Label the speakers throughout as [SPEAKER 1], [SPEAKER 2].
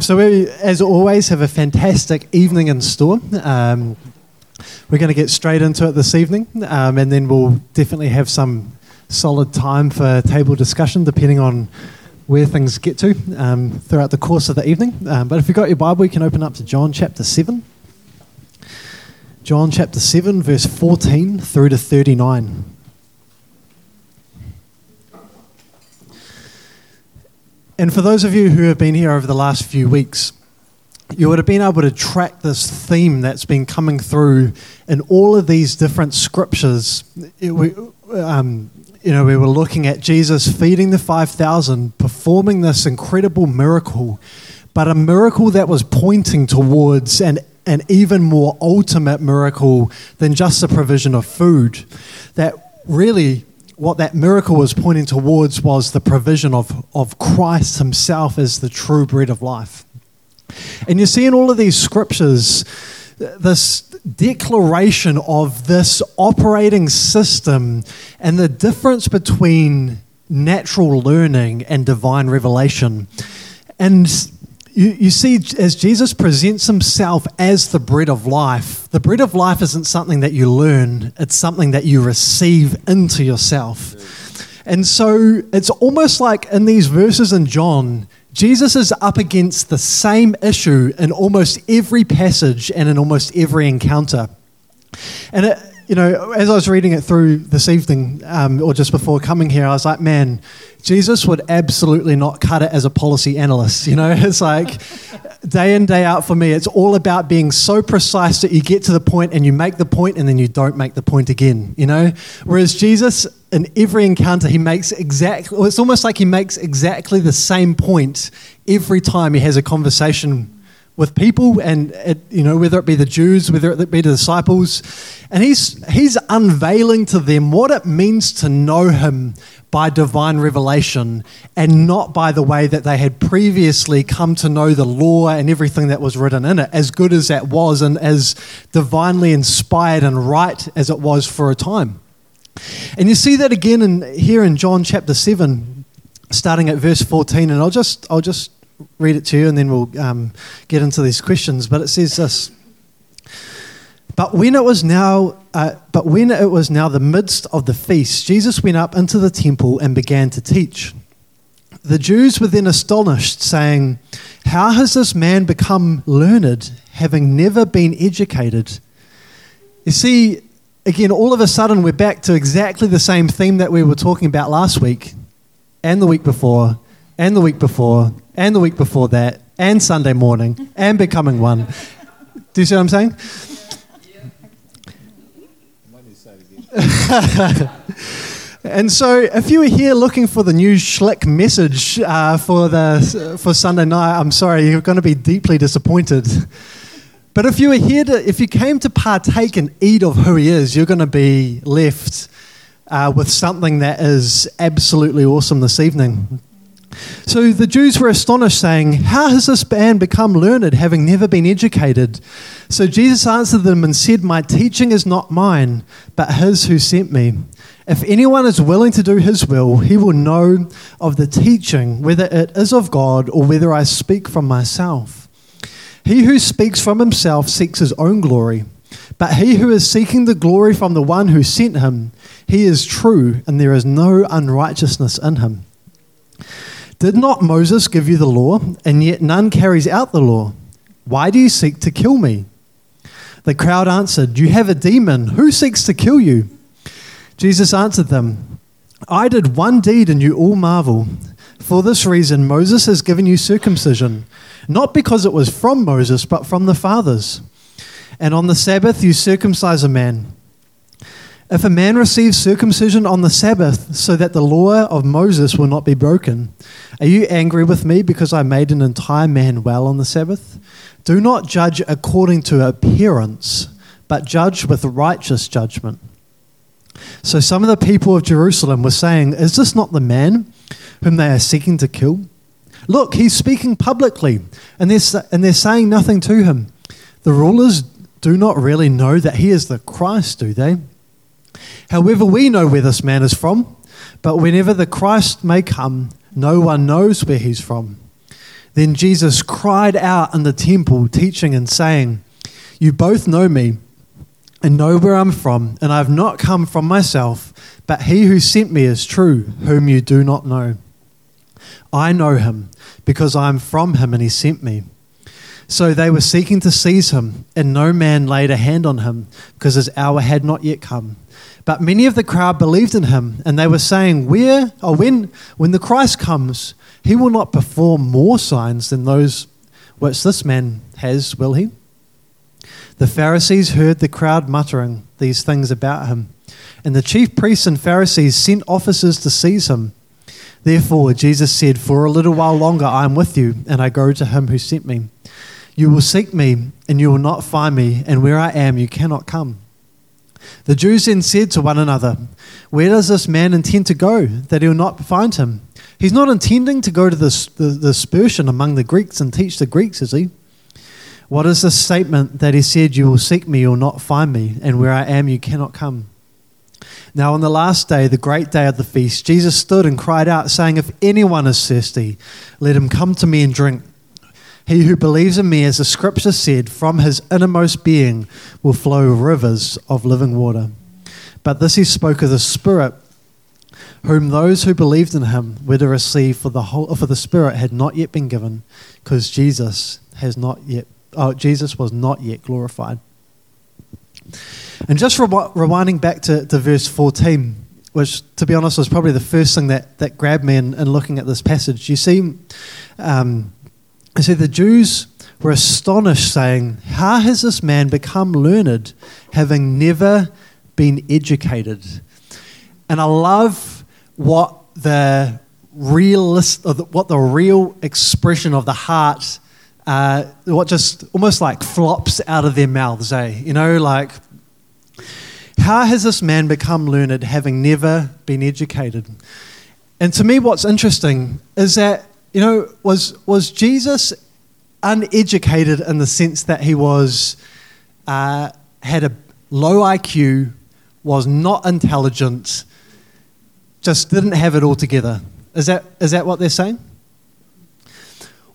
[SPEAKER 1] So, we, as always, have a fantastic evening in store. Um, we're going to get straight into it this evening, um, and then we'll definitely have some solid time for table discussion, depending on where things get to um, throughout the course of the evening. Um, but if you've got your Bible, you can open up to John chapter 7. John chapter 7, verse 14 through to 39. And for those of you who have been here over the last few weeks, you would have been able to track this theme that's been coming through in all of these different scriptures. It, we, um, you know, we were looking at Jesus feeding the 5,000, performing this incredible miracle, but a miracle that was pointing towards an, an even more ultimate miracle than just the provision of food. That really what that miracle was pointing towards was the provision of, of Christ Himself as the true bread of life. And you see in all of these scriptures this declaration of this operating system and the difference between natural learning and divine revelation. And you, you see, as Jesus presents himself as the bread of life, the bread of life isn't something that you learn, it's something that you receive into yourself. And so it's almost like in these verses in John, Jesus is up against the same issue in almost every passage and in almost every encounter. And it, you know, as I was reading it through this evening, um, or just before coming here, I was like, man, Jesus would absolutely not cut it as a policy analyst. You know, it's like day in, day out for me, it's all about being so precise that you get to the point and you make the point and then you don't make the point again, you know? Whereas Jesus, in every encounter, he makes exactly, it's almost like he makes exactly the same point every time he has a conversation with people, and it, you know whether it be the Jews, whether it be the disciples, and he's he's unveiling to them what it means to know him by divine revelation, and not by the way that they had previously come to know the law and everything that was written in it, as good as that was, and as divinely inspired and right as it was for a time. And you see that again in, here in John chapter seven, starting at verse fourteen, and I'll just I'll just read it to you and then we'll um, get into these questions. But it says this. But when it was now, uh, but when it was now the midst of the feast, Jesus went up into the temple and began to teach. The Jews were then astonished, saying, "How has this man become learned, having never been educated?" You see, again, all of a sudden, we're back to exactly the same theme that we were talking about last week, and the week before, and the week before, and the week before that, and Sunday morning, and becoming one. Do you see what I'm saying? and so, if you were here looking for the new Schlick message uh, for the for Sunday night, I'm sorry, you're going to be deeply disappointed. But if you were here to, if you came to partake and eat of who he is, you're going to be left uh, with something that is absolutely awesome this evening. So the Jews were astonished, saying, How has this man become learned, having never been educated? So Jesus answered them and said, My teaching is not mine, but his who sent me. If anyone is willing to do his will, he will know of the teaching, whether it is of God or whether I speak from myself. He who speaks from himself seeks his own glory, but he who is seeking the glory from the one who sent him, he is true, and there is no unrighteousness in him. Did not Moses give you the law, and yet none carries out the law? Why do you seek to kill me? The crowd answered, You have a demon. Who seeks to kill you? Jesus answered them, I did one deed and you all marvel. For this reason, Moses has given you circumcision, not because it was from Moses, but from the fathers. And on the Sabbath, you circumcise a man. If a man receives circumcision on the Sabbath so that the law of Moses will not be broken, are you angry with me because I made an entire man well on the Sabbath? Do not judge according to appearance, but judge with righteous judgment. So some of the people of Jerusalem were saying, Is this not the man whom they are seeking to kill? Look, he's speaking publicly, and they're, and they're saying nothing to him. The rulers do not really know that he is the Christ, do they? However, we know where this man is from, but whenever the Christ may come, no one knows where he's from. Then Jesus cried out in the temple, teaching and saying, You both know me and know where I'm from, and I have not come from myself, but he who sent me is true, whom you do not know. I know him, because I am from him, and he sent me. So they were seeking to seize him, and no man laid a hand on him, because his hour had not yet come. But many of the crowd believed in him, and they were saying, Where or when when the Christ comes, he will not perform more signs than those which this man has, will he? The Pharisees heard the crowd muttering these things about him, and the chief priests and Pharisees sent officers to seize him. Therefore, Jesus said, For a little while longer I am with you, and I go to him who sent me. You will seek me, and you will not find me, and where I am, you cannot come. The Jews then said to one another, Where does this man intend to go, that he will not find him? He's not intending to go to the, dispersion among the Greeks and teach the Greeks, is he? What is the statement that he said, You will seek me, you will not find me, and where I am, you cannot come? Now, on the last day, the great day of the feast, Jesus stood and cried out, saying, If anyone is thirsty, let him come to me and drink. He who believes in me, as the scripture said, from his innermost being will flow rivers of living water. But this he spoke of the Spirit, whom those who believed in him were to receive, for the, whole, for the Spirit had not yet been given, because Jesus has not yet oh, Jesus was not yet glorified. And just re- rewinding back to, to verse 14, which, to be honest, was probably the first thing that, that grabbed me in, in looking at this passage. You see, um, you see, the Jews were astonished, saying, How has this man become learned, having never been educated? And I love what the realist, what the real expression of the heart uh, what just almost like flops out of their mouths, eh? You know, like, how has this man become learned having never been educated? And to me, what's interesting is that, you know, was, was Jesus uneducated in the sense that he was, uh, had a low IQ, was not intelligent, just didn't have it all together? Is that, is that what they're saying?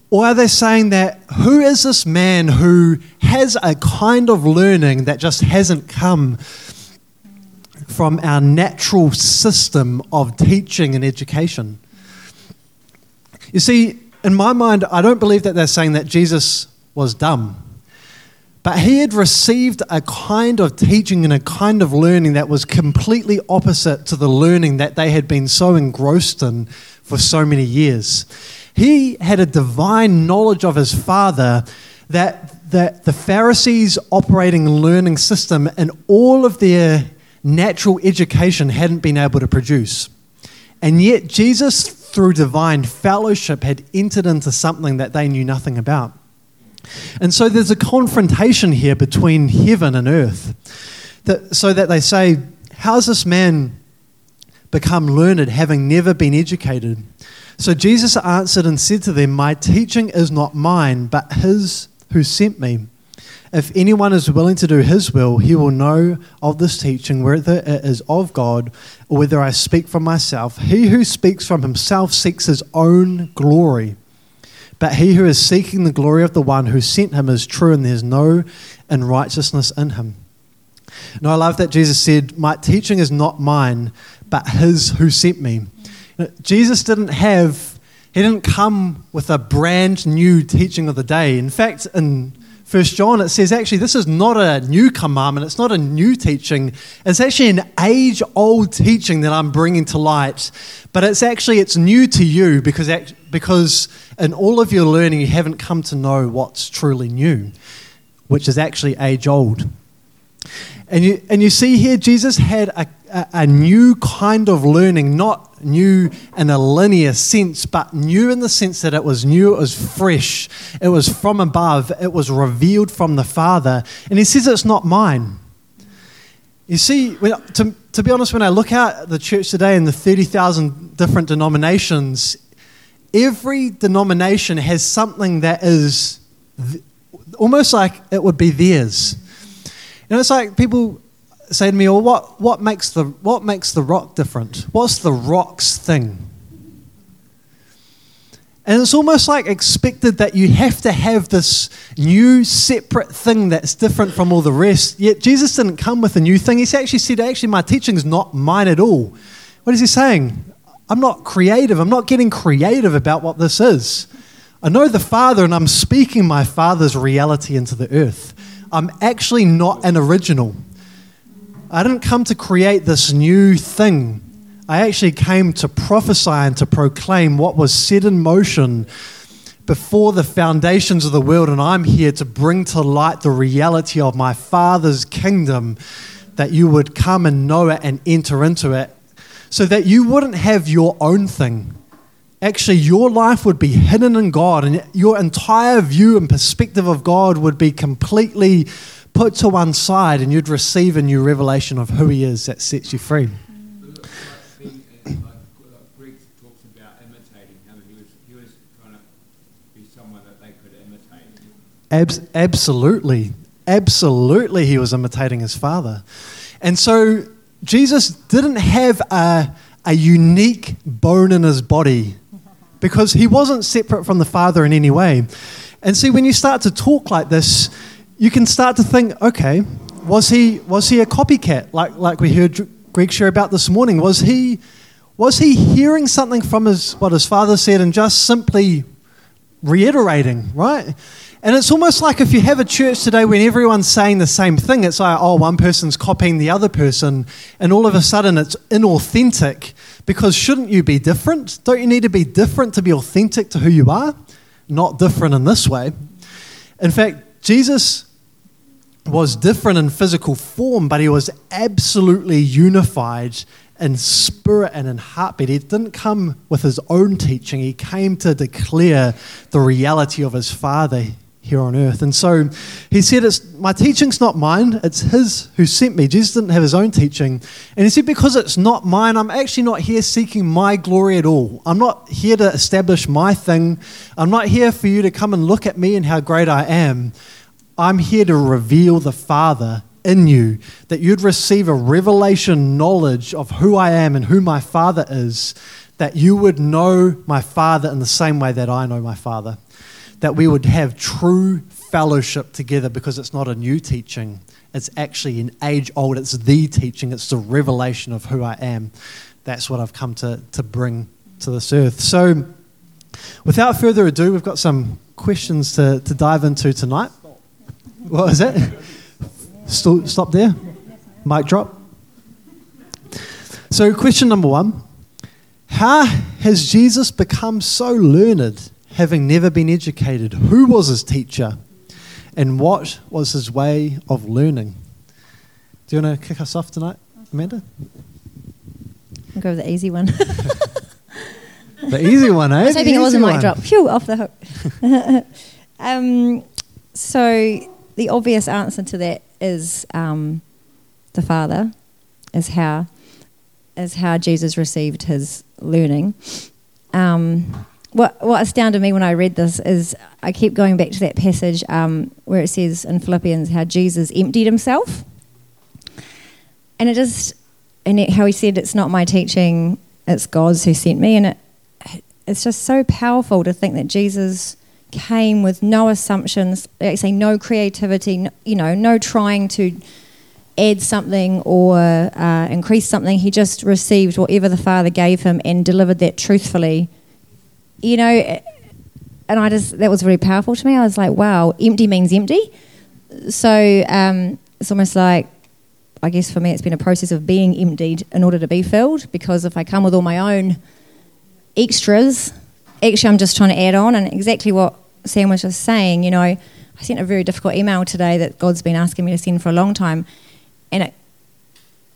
[SPEAKER 1] Or are they saying that who is this man who has a kind of learning that just hasn't come from our natural system of teaching and education? You see, in my mind, I don't believe that they're saying that Jesus was dumb. But he had received a kind of teaching and a kind of learning that was completely opposite to the learning that they had been so engrossed in for so many years. He had a divine knowledge of his Father that, that the Pharisees' operating learning system and all of their natural education hadn't been able to produce. And yet, Jesus, through divine fellowship, had entered into something that they knew nothing about. And so there's a confrontation here between heaven and earth. That, so that they say, How's this man become learned having never been educated? So Jesus answered and said to them, My teaching is not mine, but his who sent me. If anyone is willing to do his will, he will know of this teaching, whether it is of God or whether I speak from myself. He who speaks from himself seeks his own glory. But he who is seeking the glory of the one who sent him is true, and there's no unrighteousness in him. Now, I love that Jesus said, My teaching is not mine, but his who sent me. Jesus didn't have, he didn't come with a brand new teaching of the day. In fact, in First John, it says actually this is not a new commandment, it's not a new teaching. It's actually an age old teaching that I'm bringing to light. But it's actually, it's new to you because, because in all of your learning, you haven't come to know what's truly new, which is actually age old. And you, and you see here, Jesus had a, a, new kind of learning, not new in a linear sense, but new in the sense that it was new, it was fresh, it was from above, it was revealed from the Father. And he says it's not mine. You see, to, to be honest, when I look out at the church today and the 30,000 different denominations, every denomination has something that is th- almost like it would be theirs. You know, it's like people say to me, well, what, what, makes the, what makes the rock different? What's the rock's thing? And it's almost like expected that you have to have this new separate thing that's different from all the rest. Yet Jesus didn't come with a new thing. He actually said, actually, my teaching is not mine at all. What is he saying? I'm not creative. I'm not getting creative about what this is. I know the Father and I'm speaking my Father's reality into the earth. I'm actually not an original. I didn't come to create this new thing. I actually came to prophesy and to proclaim what was set in motion before the foundations of the world, and I'm here to bring to light the reality of my Father's kingdom that you would come and know it and enter into it so that you wouldn't have your own thing. Actually, your life would be hidden in God, and your entire view and perspective of God would be completely put to one side, and you'd receive a new revelation of who He is that sets you free. Abs- absolutely. Absolutely, he was imitating his father. And so Jesus didn't have a, a unique bone in his body because he wasn't separate from the father in any way. And see, when you start to talk like this, you can start to think, okay, was he, was he a copycat, like, like we heard Greg share about this morning? Was he, was he hearing something from his, what his father said and just simply reiterating, right? And it's almost like if you have a church today when everyone's saying the same thing, it's like, oh, one person's copying the other person, and all of a sudden it's inauthentic because shouldn't you be different? Don't you need to be different to be authentic to who you are? Not different in this way. In fact, Jesus was different in physical form, but he was absolutely unified in spirit and in heartbeat. He didn't come with his own teaching, he came to declare the reality of his Father here on earth. And so he said, it's, My teaching's not mine, it's his who sent me. Jesus didn't have his own teaching. And he said, Because it's not mine, I'm actually not here seeking my glory at all. I'm not here to establish my thing. I'm not here for you to come and look at me and how great I am. I'm here to reveal the Father in you, that you'd receive a revelation knowledge of who I am and who my Father is, that you would know my Father in the same way that I know my Father that we would have true fellowship together because it's not a new teaching. It's actually an age old, it's the teaching, it's the revelation of who I am. That's what I've come to, to bring to this earth. So, without further ado, we've got some questions to, to dive into tonight. What is it? Stop there. Mic drop. So, question number one How has Jesus become so learned having never been educated, who was his teacher and what was his way of learning? Do you want to kick us off tonight, Amanda?
[SPEAKER 2] I'll go with the easy one.
[SPEAKER 1] the easy one, eh?
[SPEAKER 2] I was hoping it wasn't my drop. Phew, off the hook. um, so the obvious answer to that is um, the Father, is how, is how Jesus received his learning. Um, what what astounded me when I read this is I keep going back to that passage um, where it says in Philippians how Jesus emptied himself, and it just and it, how he said it's not my teaching, it's God's who sent me, and it it's just so powerful to think that Jesus came with no assumptions, like say no creativity, no, you know, no trying to add something or uh, increase something. He just received whatever the Father gave him and delivered that truthfully you know, and I just, that was really powerful to me. I was like, wow, empty means empty. So um, it's almost like, I guess for me, it's been a process of being emptied in order to be filled because if I come with all my own extras, actually, I'm just trying to add on. And exactly what Sam was just saying, you know, I sent a very difficult email today that God's been asking me to send for a long time. And it,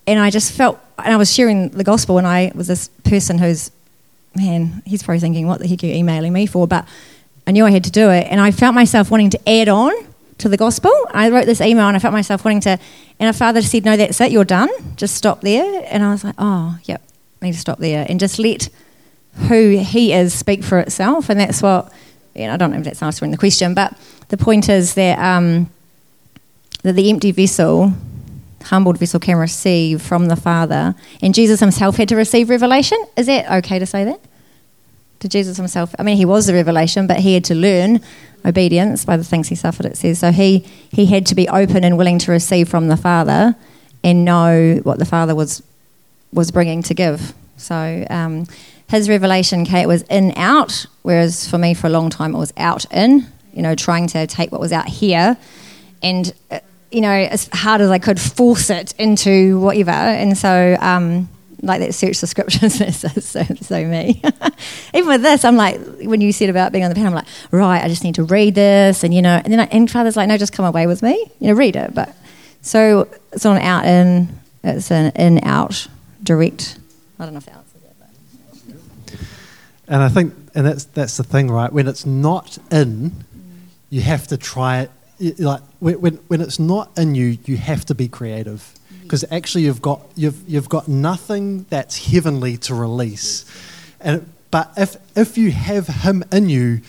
[SPEAKER 2] and I just felt, and I was sharing the gospel, and I was this person who's man, he's probably thinking, what the heck are you emailing me for? But I knew I had to do it. And I felt myself wanting to add on to the gospel. I wrote this email and I felt myself wanting to, and a father said, no, that's it, you're done. Just stop there. And I was like, oh, yep, I need to stop there and just let who he is speak for itself. And that's what, know, I don't know if that's answering the question, but the point is that, um, that the empty vessel humbled vessel can receive from the Father. And Jesus himself had to receive revelation. Is that okay to say that? to Jesus himself. I mean, he was the revelation, but he had to learn obedience by the things he suffered, it says. So he, he had to be open and willing to receive from the Father and know what the Father was, was bringing to give. So um, his revelation, Kate, was in out, whereas for me, for a long time, it was out in, you know, trying to take what was out here and, uh, you know, as hard as I could, force it into whatever. And so, um, like that search the scriptures, that's so, so me. Even with this, I'm like, when you said about being on the pen, I'm like, right, I just need to read this, and you know, and then I, and Father's like, no, just come away with me, you know, read it. But so it's on out in, it's an in out direct. I don't know if that answers it. But.
[SPEAKER 1] And I think, and that's that's the thing, right? When it's not in, you have to try it. Like when when, when it's not in you, you have to be creative mm-hmm. because actually you've got you've you've got nothing that's heavenly to release. And but if if you have Him in you,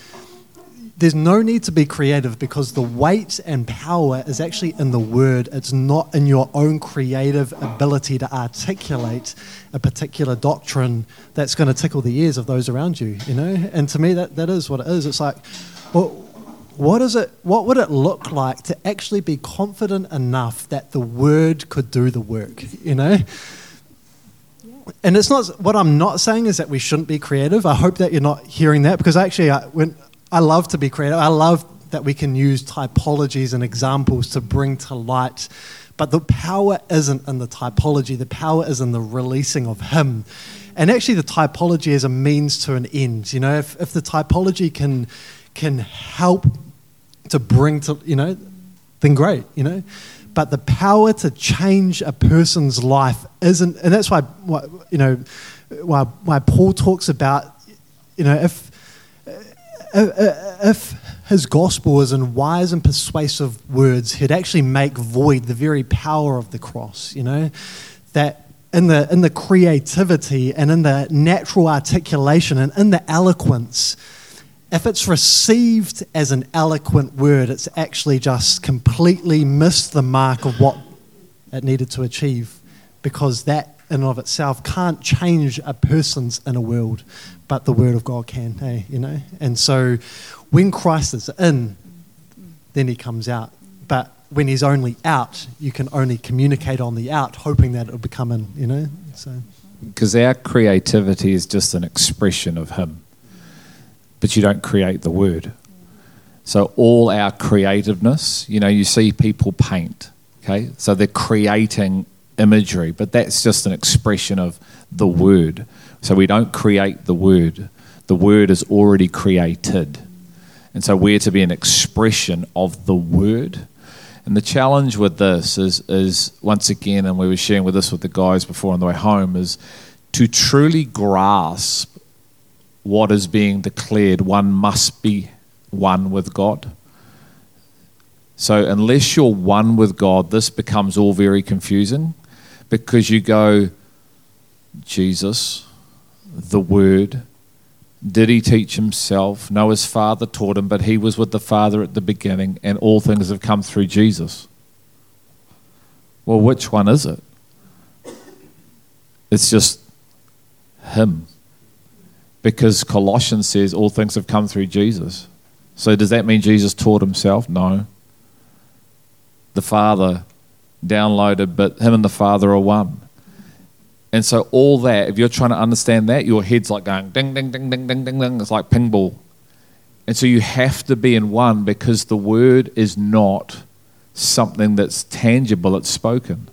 [SPEAKER 1] there's no need to be creative because the weight and power is actually in the word. It's not in your own creative ability to articulate a particular doctrine that's going to tickle the ears of those around you, you know? And to me, that, that is what it is. It's like, well, what is it what would it look like to actually be confident enough that the word could do the work you know and it's not what i'm not saying is that we shouldn't be creative i hope that you're not hearing that because actually I, when I love to be creative. I love that we can use typologies and examples to bring to light. But the power isn't in the typology, the power is in the releasing of Him. And actually, the typology is a means to an end. You know, if, if the typology can, can help to bring to, you know, then great, you know. But the power to change a person's life isn't, and that's why, why you know, why, why Paul talks about, you know, if if his gospel was in wise and persuasive words, he'd actually make void the very power of the cross, you know? That in the, in the creativity and in the natural articulation and in the eloquence, if it's received as an eloquent word, it's actually just completely missed the mark of what it needed to achieve because that in and of itself can't change a person's inner world but the Word of God can, hey, you know? And so when Christ is in, then he comes out. But when he's only out, you can only communicate on the out, hoping that it'll become in, you know? So.
[SPEAKER 3] Because our creativity is just an expression of him, but you don't create the word. So all our creativeness, you know, you see people paint, okay? So they're creating imagery, but that's just an expression of the word. So we don't create the word, the word is already created. And so we're to be an expression of the word. And the challenge with this is, is once again, and we were sharing with this with the guys before on the way home, is to truly grasp what is being declared, one must be one with God. So, unless you're one with God, this becomes all very confusing because you go, Jesus, the Word? Did he teach himself? No, his Father taught him, but he was with the Father at the beginning, and all things have come through Jesus. Well, which one is it? It's just him. Because Colossians says all things have come through Jesus. So does that mean Jesus taught himself? No. The Father downloaded, but him and the Father are one. And so all that, if you're trying to understand that, your head's like going ding, ding, ding, ding, ding, ding, ding. It's like pinball. And so you have to be in one because the word is not something that's tangible, it's spoken.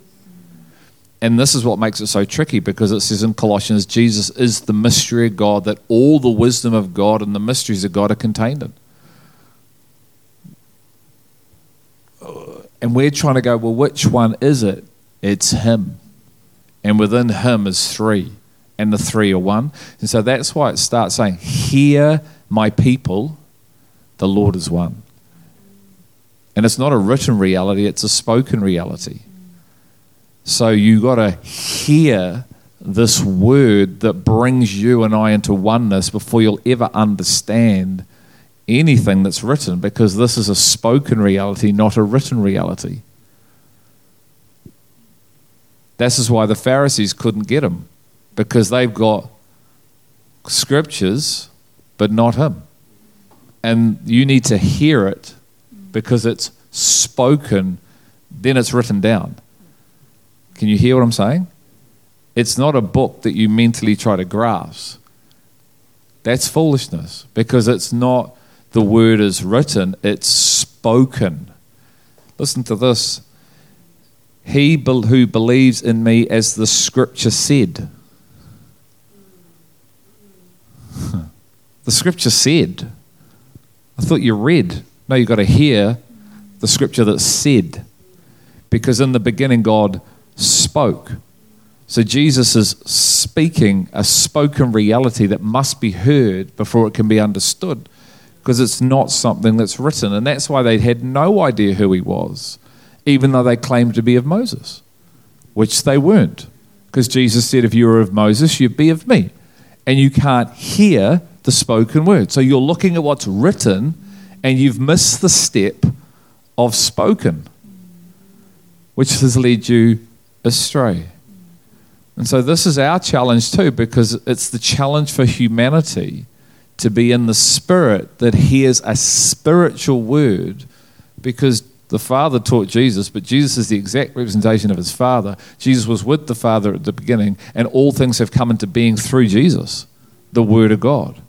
[SPEAKER 3] And this is what makes it so tricky because it says in Colossians, Jesus is the mystery of God, that all the wisdom of God and the mysteries of God are contained in. And we're trying to go, well, which one is it? It's Him and within him is three, and the three are one. And so that's why it starts saying, Hear my people, the Lord is one. And it's not a written reality, it's a spoken reality. So you got to hear this word that brings you and I into oneness before you'll ever understand anything that's written because this is a spoken reality, not a written reality. This is why the Pharisees couldn't get him, because they've got scriptures but not Him. And you need to hear it because it's spoken, then it's written down. Can you hear what I'm saying? It's not a book that you mentally try to grasp. That's foolishness because it's not the word is written, it's spoken. Listen to this. He who believes in me, as the scripture said. the scripture said. I thought you read. No, you've got to hear the scripture that said. Because in the beginning, God spoke. So Jesus is speaking a spoken reality that must be heard before it can be understood. Because it's not something that's written. And that's why they had no idea who he was, even though they claimed to be of Moses, which they weren't. Because Jesus said, if you were of Moses, you'd be of me. And you can't hear the spoken word. So you're looking at what's written and you've missed the step of spoken, which has led you astray. And so this is our challenge too, because it's the challenge for humanity to be in the spirit that hears a spiritual word, because the Father taught Jesus, but Jesus is the exact representation of his Father. Jesus was with the Father at the beginning, and all things have come into being through Jesus, the Word of God.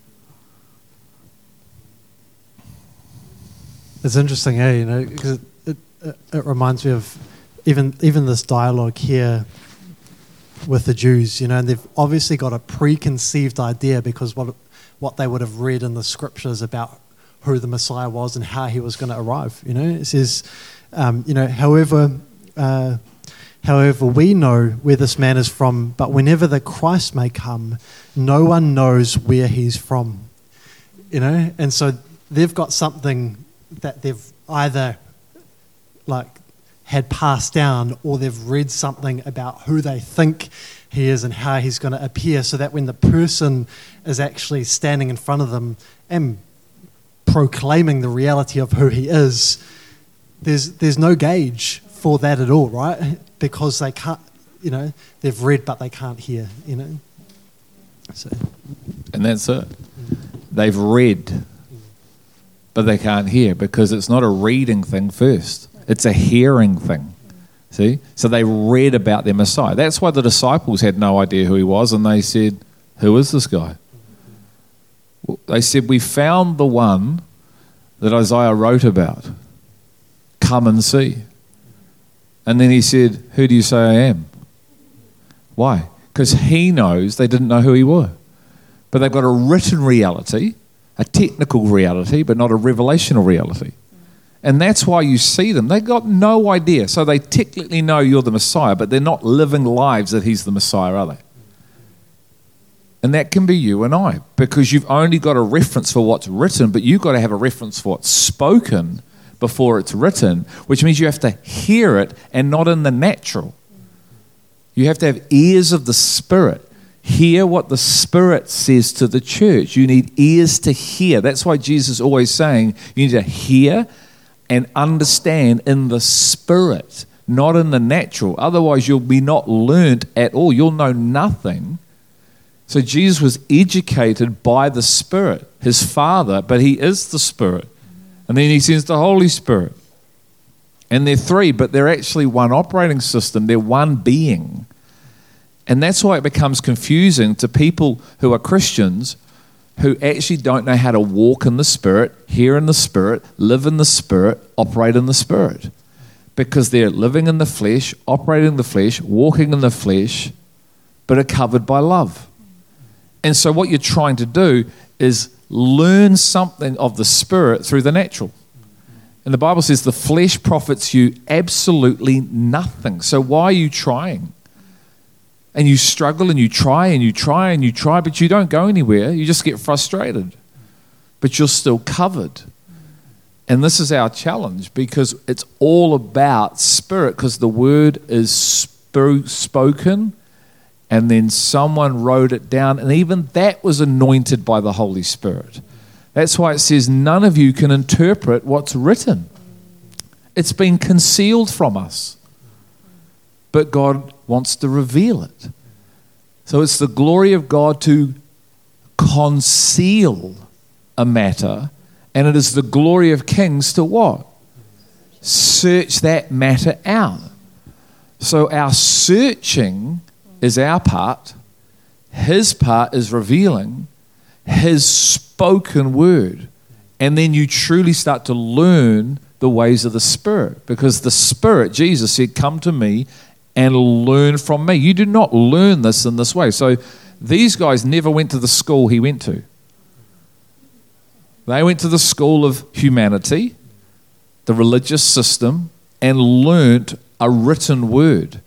[SPEAKER 1] It's interesting, eh? You know, because it, it, it reminds me of even even this dialogue here with the Jews. You know, they've obviously got a preconceived idea because what what they would have read in the scriptures about who the Messiah was and how he was going to arrive. You know, it says, um, you know, however. Uh, However, we know where this man is from, but whenever the Christ may come, no one knows where he's from. You know, and so they've got something that they've either like had passed down or they've read something about who they think he is and how he's going to appear so that when the person is actually standing in front of them and proclaiming the reality of who he is there's there's no gauge for that at all right? Because they can't you know they've read but they can't hear you know? So.
[SPEAKER 3] And that's it. They've read but they can't hear because it's not a reading thing first, it's a hearing thing. See? So they read about their Messiah. That's why the disciples had no idea who he was, and they said, Who is this guy? They said, We found the one that Isaiah wrote about. Come and see. And then he said, Who do you say I am? Why? Because he knows they didn't know who he was. But they've got a written reality a technical reality, but not a revelational reality. And that's why you see them. They've got no idea. So they technically know you're the Messiah, but they're not living lives that He's the Messiah, are they? And that can be you and I, because you've only got a reference for what's written, but you've got to have a reference for what's spoken before it's written, which means you have to hear it and not in the natural. You have to have ears of the Spirit Hear what the Spirit says to the church. You need ears to hear. That's why Jesus is always saying you need to hear and understand in the Spirit, not in the natural. Otherwise, you'll be not learnt at all. You'll know nothing. So Jesus was educated by the Spirit, his Father, but he is the Spirit. And then he sends the Holy Spirit. And they're three, but they're actually one operating system, they're one being. And that's why it becomes confusing to people who are Christians who actually don't know how to walk in the Spirit, hear in the Spirit, live in the Spirit, operate in the Spirit. Because they're living in the flesh, operating in the flesh, walking in the flesh, but are covered by love. And so, what you're trying to do is learn something of the Spirit through the natural. And the Bible says the flesh profits you absolutely nothing. So, why are you trying? And you struggle and you try and you try and you try, but you don't go anywhere. You just get frustrated. But you're still covered. And this is our challenge because it's all about spirit, because the word is spoken and then someone wrote it down, and even that was anointed by the Holy Spirit. That's why it says, None of you can interpret what's written. It's been concealed from us. But God wants to reveal it. So it's the glory of God to conceal a matter, and it is the glory of kings to what? Search that matter out. So our searching is our part, his part is revealing his spoken word. And then you truly start to learn the ways of the Spirit. Because the Spirit, Jesus said, Come to me and learn from me. You do not learn this in this way. So these guys never went to the school he went to. They went to the school of humanity, the religious system, and learnt a written word.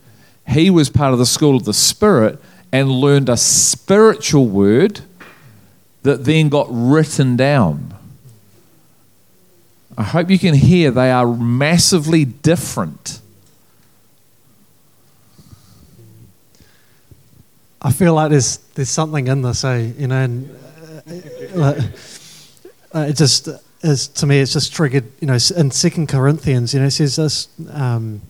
[SPEAKER 3] He was part of the school of the Spirit and learned a spiritual word that then got written down. I hope you can hear they are massively different.
[SPEAKER 1] I feel like there's there's something in this, eh? You know, and uh, uh, it just is to me. It's just triggered. You know, in Second Corinthians, you know, it says this. Um,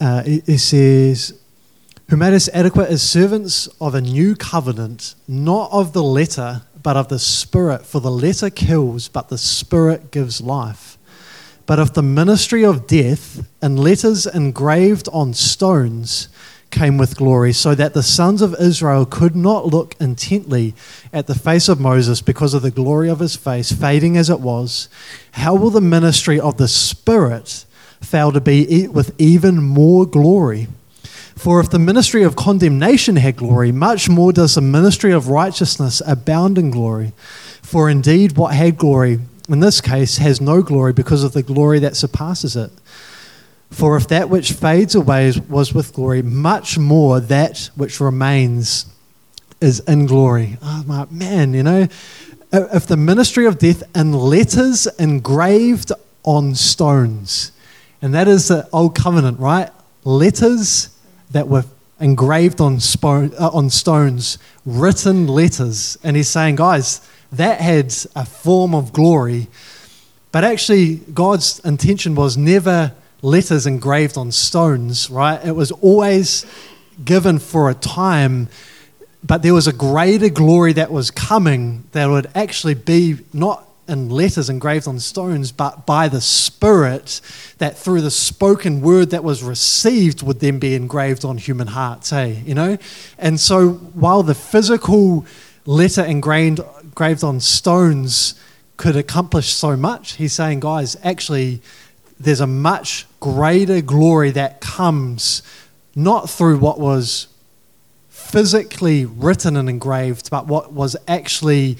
[SPEAKER 1] uh, it, it says, "Who made us adequate as servants of a new covenant, not of the letter, but of the Spirit. For the letter kills, but the Spirit gives life." But if the ministry of death in letters engraved on stones came with glory, so that the sons of Israel could not look intently at the face of Moses because of the glory of his face, fading as it was, how will the ministry of the Spirit fail to be with even more glory? For if the ministry of condemnation had glory, much more does the ministry of righteousness abound in glory. For indeed, what had glory, in this case, has no glory because of the glory that surpasses it. For if that which fades away was with glory, much more that which remains is in glory. Oh, my man, you know, if the ministry of death in letters engraved on stones, and that is the old covenant, right? Letters that were engraved on, spo- uh, on stones, written letters. And he's saying, guys, that had a form of glory, but actually, God's intention was never letters engraved on stones, right? It was always given for a time, but there was a greater glory that was coming that would actually be not in letters engraved on stones, but by the Spirit, that through the spoken word that was received would then be engraved on human hearts, hey, you know? And so while the physical letter engraved, engraved on stones could accomplish so much, he's saying, guys, actually, there's a much greater glory that comes not through what was physically written and engraved, but what was actually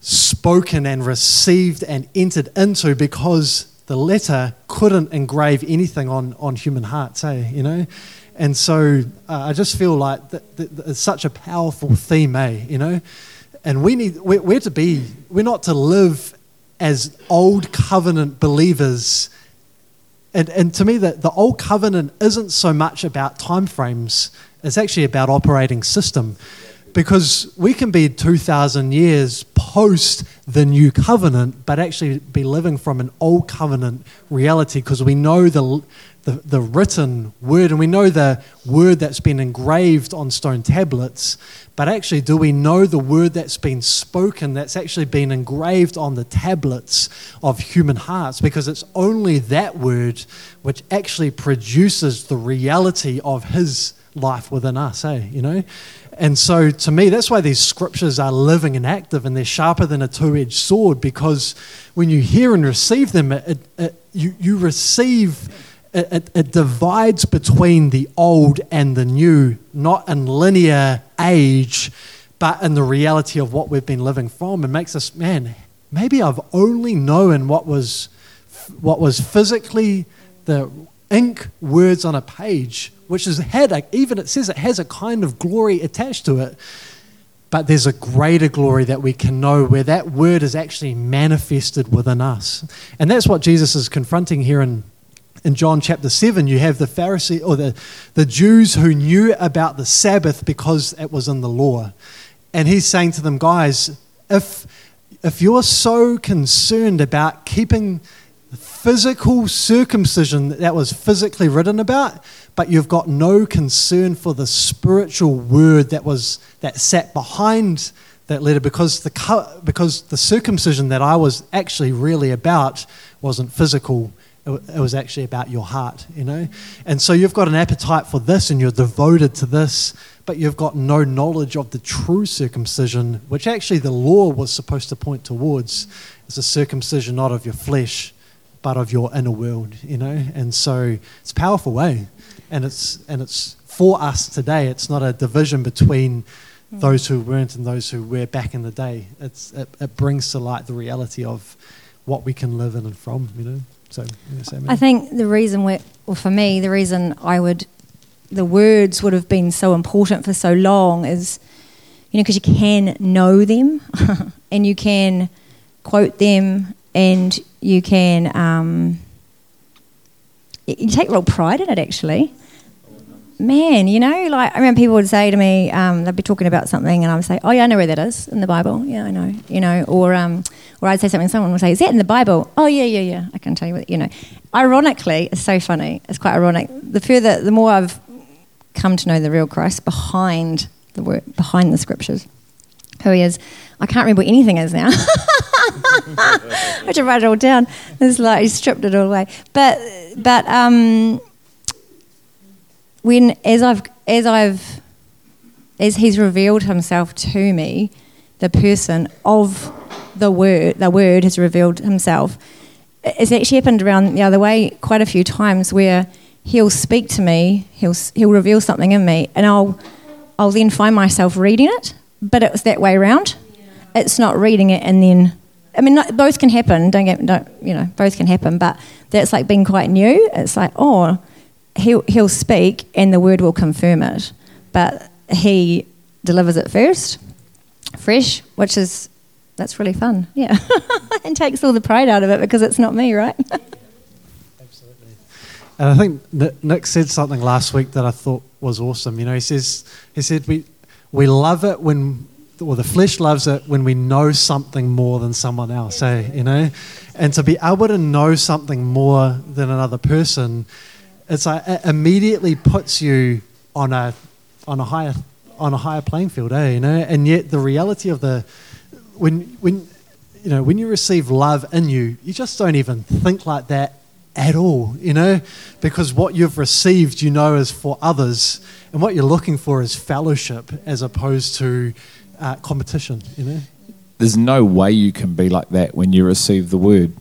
[SPEAKER 1] spoken and received and entered into because the letter couldn't engrave anything on, on human hearts, eh? You know? And so uh, I just feel like that, that, that it's such a powerful theme, eh? You know? And we need, we're, we're to be, we're not to live as old covenant believers and, and to me, the, the old covenant isn't so much about time frames, it's actually about operating system. Because we can be 2,000 years post the new covenant, but actually be living from an old covenant reality because we know the, the, the written word and we know the word that's been engraved on stone tablets, but actually, do we know the word that's been spoken that's actually been engraved on the tablets of human hearts? Because it's only that word which actually produces the reality of His life within us, eh? You know? And so, to me, that's why these scriptures are living and active and they're sharper than a two edged sword because when you hear and receive them, it, it, you, you receive it, it, divides between the old and the new, not in linear age, but in the reality of what we've been living from, and makes us, man, maybe I've only known what was, what was physically the ink words on a page, which has had, a, even it says it has a kind of glory attached to it. But there's a greater glory that we can know where that word is actually manifested within us. And that's what Jesus is confronting here in in John chapter 7, you have the Pharisee or the, the Jews who knew about the Sabbath because it was in the law. And he's saying to them, guys, if, if you're so concerned about keeping physical circumcision that was physically written about, but you've got no concern for the spiritual word that was that sat behind that letter because the, because the circumcision that I was actually really about wasn't physical. It was actually about your heart, you know? And so you've got an appetite for this and you're devoted to this, but you've got no knowledge of the true circumcision, which actually the law was supposed to point towards. It's a circumcision not of your flesh, but of your inner world, you know? And so it's a powerful way. And it's, and it's for us today. It's not a division between hmm. those who weren't and those who were back in the day. It's, it, it brings to light the reality of what we can live in and from, you know? So, amen.
[SPEAKER 2] I think the reason we well, for me, the reason I would, the words would have been so important for so long is, you know, because you can know them and you can quote them and you can, um, you take real pride in it actually. Man, you know, like I remember people would say to me, um, they'd be talking about something, and I would say, "Oh yeah, I know where that is in the Bible. Yeah, I know." You know, or um, or I'd say something, someone would say, "Is that in the Bible?" Oh yeah, yeah, yeah. I can tell you what. You know, ironically, it's so funny. It's quite ironic. The further, the more I've come to know the real Christ behind the word, behind the scriptures, who he is. I can't remember what anything is now. I to write it all down. It's like he stripped it all away. But but um, when as I've as I've as he's revealed himself to me, the person of the word, the word has revealed himself. It's actually happened around the other way quite a few times where he'll speak to me, he'll he'll reveal something in me, and I'll I'll then find myself reading it, but it was that way around. It's not reading it and then. I mean, not, both can happen. Don't get, don't you know? Both can happen, but that's like being quite new. It's like, oh, he'll he'll speak and the word will confirm it, but he delivers it first, fresh, which is that's really fun. Yeah, and takes all the pride out of it because it's not me, right?
[SPEAKER 1] Absolutely. And I think Nick- said something last week that I thought was awesome. You know, he says he said we we love it when or the flesh loves it when we know something more than someone else. Eh? You know, and to be able to know something more than another person, it's like it immediately puts you on a on a higher on a higher playing field. Eh? You know, and yet the reality of the when when you know when you receive love in you, you just don't even think like that at all, you know, because what you've received, you know, is for others, and what you're looking for is fellowship as opposed to uh, competition, you know.
[SPEAKER 3] There's no way you can be like that when you receive the word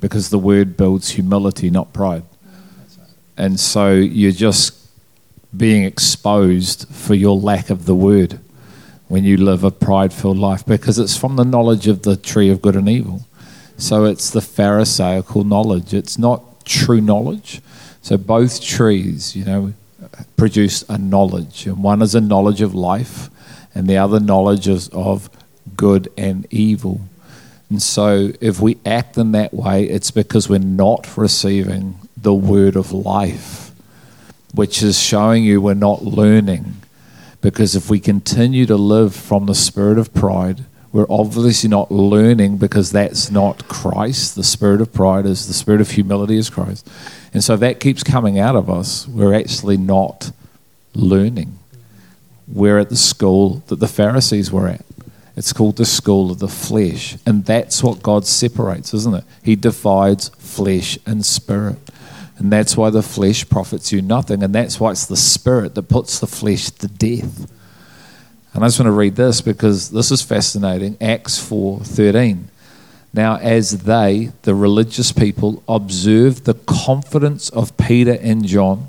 [SPEAKER 3] because the word builds humility, not pride. And so you're just being exposed for your lack of the word when you live a pride filled life because it's from the knowledge of the tree of good and evil. So it's the Pharisaical knowledge, it's not true knowledge. So both trees, you know, produce a knowledge, and one is a knowledge of life, and the other knowledge is of good and evil. And so, if we act in that way, it's because we're not receiving the word of life, which is showing you we're not learning. Because if we continue to live from the spirit of pride, we're obviously not learning because that's not Christ. The spirit of pride is the spirit of humility is Christ. And so, that keeps coming out of us, we're actually not learning. We're at the school that the Pharisees were at. It's called the school of the flesh. And that's what God separates, isn't it? He divides flesh and spirit. And that's why the flesh profits you nothing. And that's why it's the spirit that puts the flesh to death. And I just want to read this because this is fascinating. Acts 4:13. Now as they, the religious people, observed the confidence of Peter and John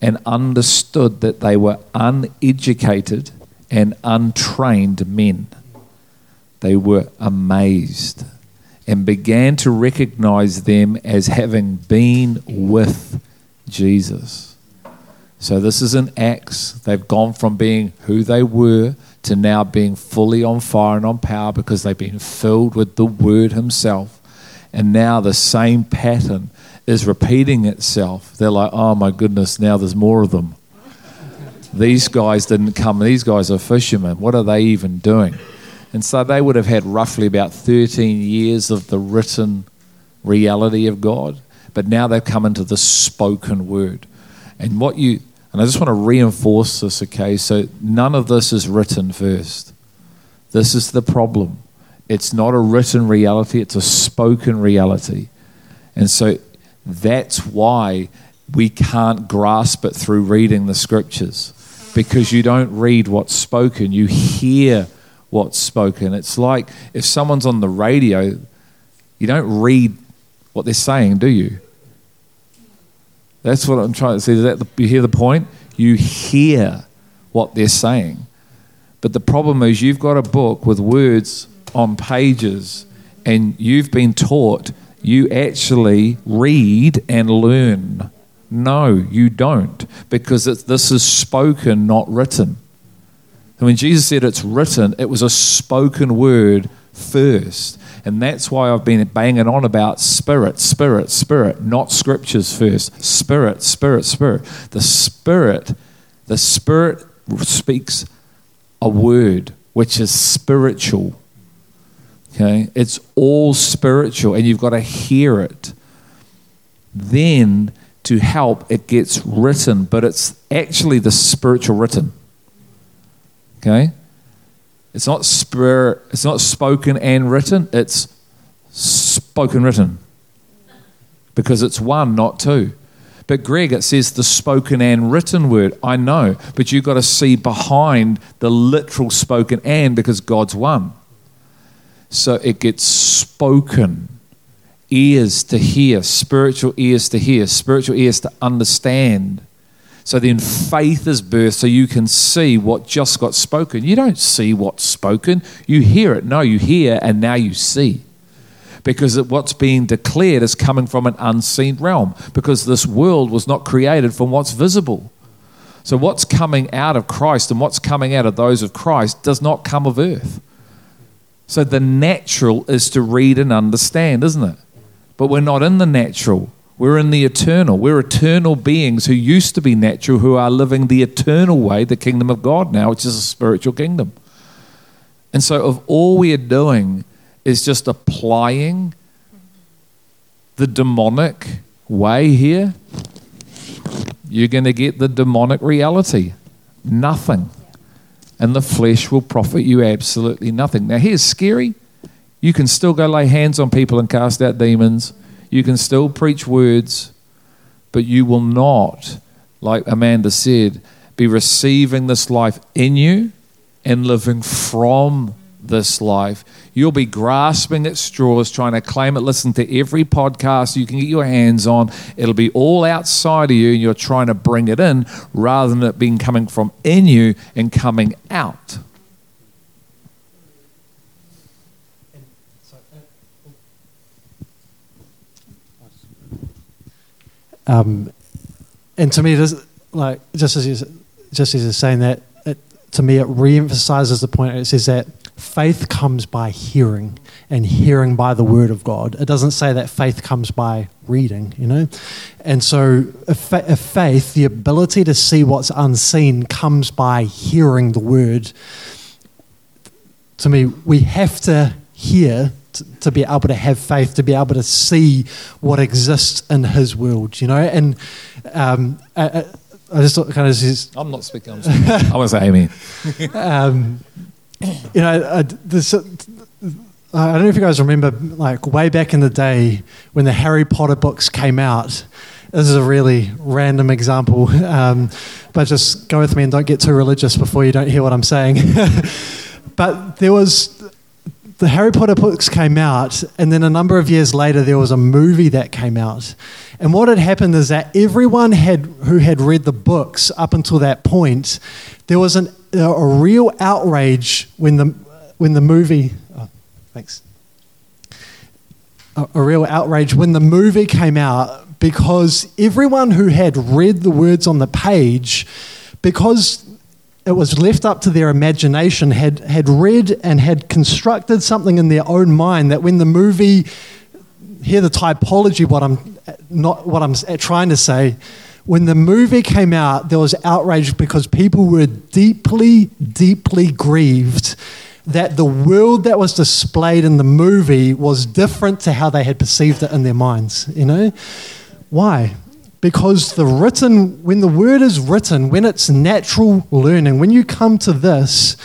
[SPEAKER 3] and understood that they were uneducated and untrained men, they were amazed and began to recognize them as having been with Jesus. So this is in Acts. They've gone from being who they were to now being fully on fire and on power because they've been filled with the Word Himself. And now the same pattern is repeating itself. They're like, oh my goodness, now there's more of them. These guys didn't come, these guys are fishermen. What are they even doing? And so they would have had roughly about 13 years of the written reality of God, but now they've come into the spoken word. And what you, and I just want to reinforce this, okay? So none of this is written first. This is the problem. It's not a written reality, it's a spoken reality. And so that's why we can't grasp it through reading the scriptures because you don't read what's spoken, you hear what's spoken. It's like if someone's on the radio, you don't read what they're saying, do you? That's what I'm trying to say. Is that the, you hear the point? You hear what they're saying. But the problem is, you've got a book with words on pages, and you've been taught you actually read and learn. No, you don't, because this is spoken, not written. And when Jesus said it's written, it was a spoken word first. And that's why I've been banging on about spirit, spirit, spirit, not scriptures first. Spirit, spirit, spirit. The spirit, the spirit speaks a word which is spiritual. Okay? It's all spiritual, and you've got to hear it. Then, to help, it gets written, but it's actually the spiritual written. Okay? It's not spirit, it's not spoken and written, it's spoken written. Because it's one, not two. But Greg, it says the spoken and written word. I know, but you've got to see behind the literal spoken and because God's one. So it gets spoken. Ears to hear, spiritual ears to hear, spiritual ears to understand. So then faith is birthed so you can see what just got spoken. You don't see what's spoken, you hear it. No, you hear and now you see. Because what's being declared is coming from an unseen realm, because this world was not created from what's visible. So, what's coming out of Christ and what's coming out of those of Christ does not come of earth. So, the natural is to read and understand, isn't it? But we're not in the natural. We're in the eternal. We're eternal beings who used to be natural, who are living the eternal way, the kingdom of God now, which is a spiritual kingdom. And so, if all we are doing is just applying the demonic way here, you're going to get the demonic reality. Nothing. And the flesh will profit you absolutely nothing. Now, here's scary. You can still go lay hands on people and cast out demons you can still preach words, but you will not, like Amanda said, be receiving this life in you and living from this life. You'll be grasping at straws, trying to claim it. Listen to every podcast you can get your hands on. It'll be all outside of you, and you're trying to bring it in rather than it being coming from in you and coming out.
[SPEAKER 1] Um, and to me, this, like just as just as you're saying that, it, to me it re-emphasizes the point. It says that faith comes by hearing, and hearing by the word of God. It doesn't say that faith comes by reading, you know. And so, fa- a faith, the ability to see what's unseen, comes by hearing the word. To me, we have to hear to, to, be able to have faith, to be able to see what exists in His world, you know. And um, I, I, just kind of says,
[SPEAKER 3] I'm not speaking. I'm speaking. I want to say Amen.
[SPEAKER 1] um, you know, I, this, I don't know if you guys remember, like way back in the day when the Harry Potter books came out. This is a really random example, um, but just go with me and don't get too religious before you don't hear what I'm saying. but there was the Harry Potter books came out, and then a number of years later, there was a movie that came out. And what had happened is that everyone had, who had read the books up until that point, there was an, a real outrage when the, when the movie. Oh, thanks. A, a real outrage when the movie came out because everyone who had read the words on the page, because it was left up to their imagination, had, had read and had constructed something in their own mind that when the movie, hear the typology, what I'm, not, what I'm trying to say, when the movie came out, there was outrage because people were deeply, deeply grieved that the world that was displayed in the movie was different to how they had perceived it in their minds. You know? Why? Because the written, when the word is written, when it's natural learning, when you come to this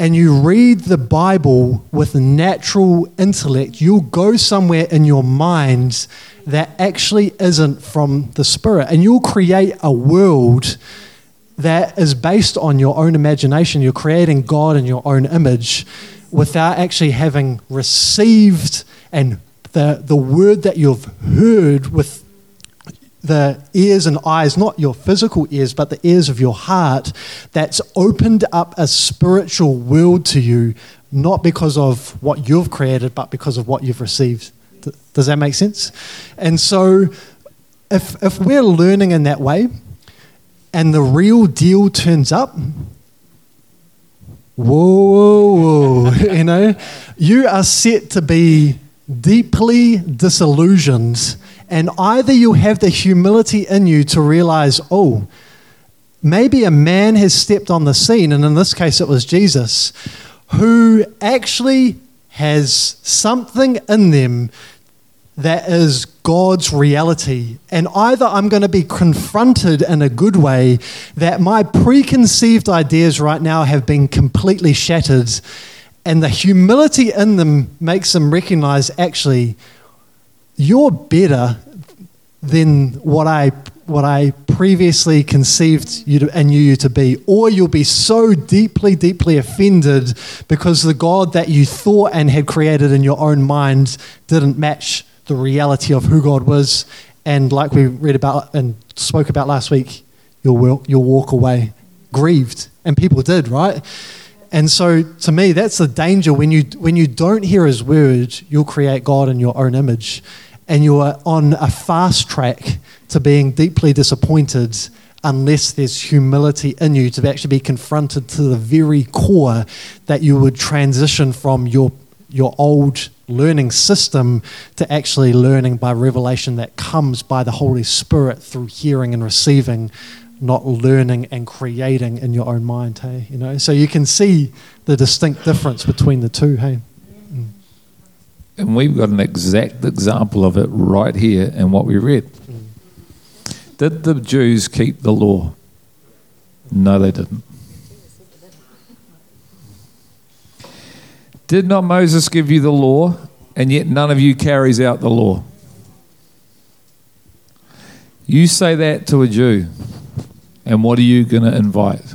[SPEAKER 1] and you read the Bible with natural intellect, you'll go somewhere in your mind that actually isn't from the Spirit. And you'll create a world that is based on your own imagination. You're creating God in your own image without actually having received and the, the word that you've heard with the ears and eyes, not your physical ears, but the ears of your heart, that's opened up a spiritual world to you, not because of what you've created, but because of what you've received. Does that make sense? And so, if, if we're learning in that way, and the real deal turns up, whoa, whoa, whoa, you know, you are set to be deeply disillusioned. And either you have the humility in you to realize, oh, maybe a man has stepped on the scene, and in this case it was Jesus, who actually has something in them that is God's reality. And either I'm going to be confronted in a good way that my preconceived ideas right now have been completely shattered, and the humility in them makes them recognize actually, you're better than what I what I previously conceived you to, and knew you to be, or you'll be so deeply, deeply offended because the God that you thought and had created in your own mind didn't match the reality of who God was. And like we read about and spoke about last week, you'll, you'll walk away grieved. And people did, right? And so to me, that's the danger. When you, when you don't hear his word, you'll create God in your own image. And you're on a fast track to being deeply disappointed unless there's humility in you to actually be confronted to the very core that you would transition from your, your old learning system to actually learning by revelation that comes by the Holy Spirit through hearing and receiving, not learning and creating in your own mind. Hey, you know, so you can see the distinct difference between the two. Hey.
[SPEAKER 3] And we've got an exact example of it right here in what we read. Did the Jews keep the law? No, they didn't. Did not Moses give you the law, and yet none of you carries out the law? You say that to a Jew, and what are you going to invite?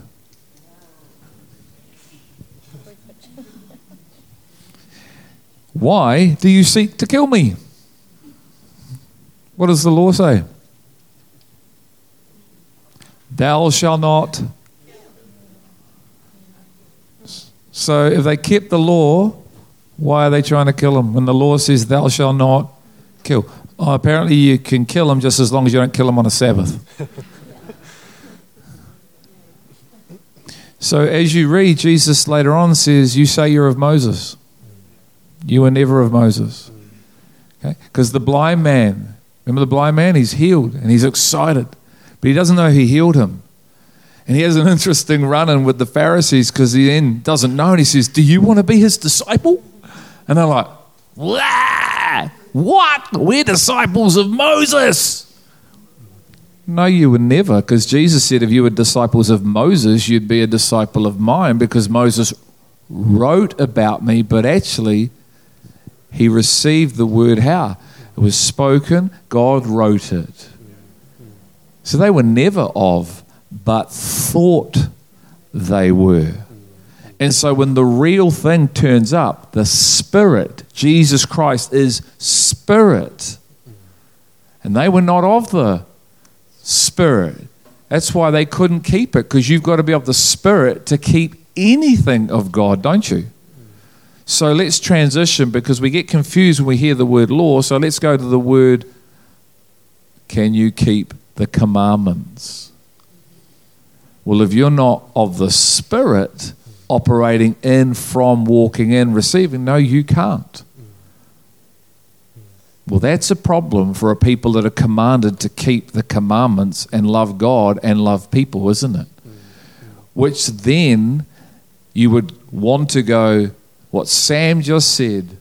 [SPEAKER 3] Why do you seek to kill me? What does the law say? Thou shalt not So if they kept the law, why are they trying to kill him? When the law says, Thou shalt not kill. Oh, apparently, you can kill him just as long as you don't kill him on a Sabbath. so as you read, Jesus later on says, You say you're of Moses. You were never of Moses. Okay? Because the blind man, remember the blind man? He's healed and he's excited, but he doesn't know he healed him. And he has an interesting run in with the Pharisees because he then doesn't know. And he says, Do you want to be his disciple? And they're like, Wah! What? We're disciples of Moses. No, you were never, because Jesus said if you were disciples of Moses, you'd be a disciple of mine, because Moses wrote about me, but actually, he received the word how? It was spoken, God wrote it. So they were never of but thought they were. And so when the real thing turns up, the Spirit, Jesus Christ is Spirit. And they were not of the Spirit. That's why they couldn't keep it, because you've got to be of the Spirit to keep anything of God, don't you? So let's transition because we get confused when we hear the word law. So let's go to the word can you keep the commandments? Well, if you're not of the Spirit operating in, from, walking in, receiving, no, you can't. Well, that's a problem for a people that are commanded to keep the commandments and love God and love people, isn't it? Which then you would want to go, what Sam just said,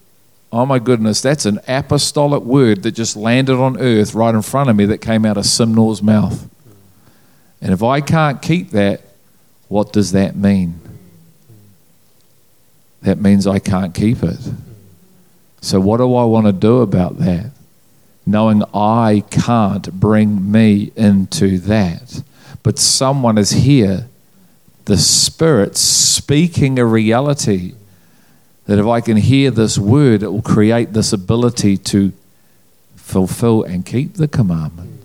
[SPEAKER 3] oh my goodness, that's an apostolic word that just landed on earth right in front of me that came out of Simnor's mouth. And if I can't keep that, what does that mean? that means I can't keep it. So, what do I want to do about that? Knowing I can't bring me into that. But someone is here, the Spirit speaking a reality that if I can hear this word, it will create this ability to fulfill and keep the commandment.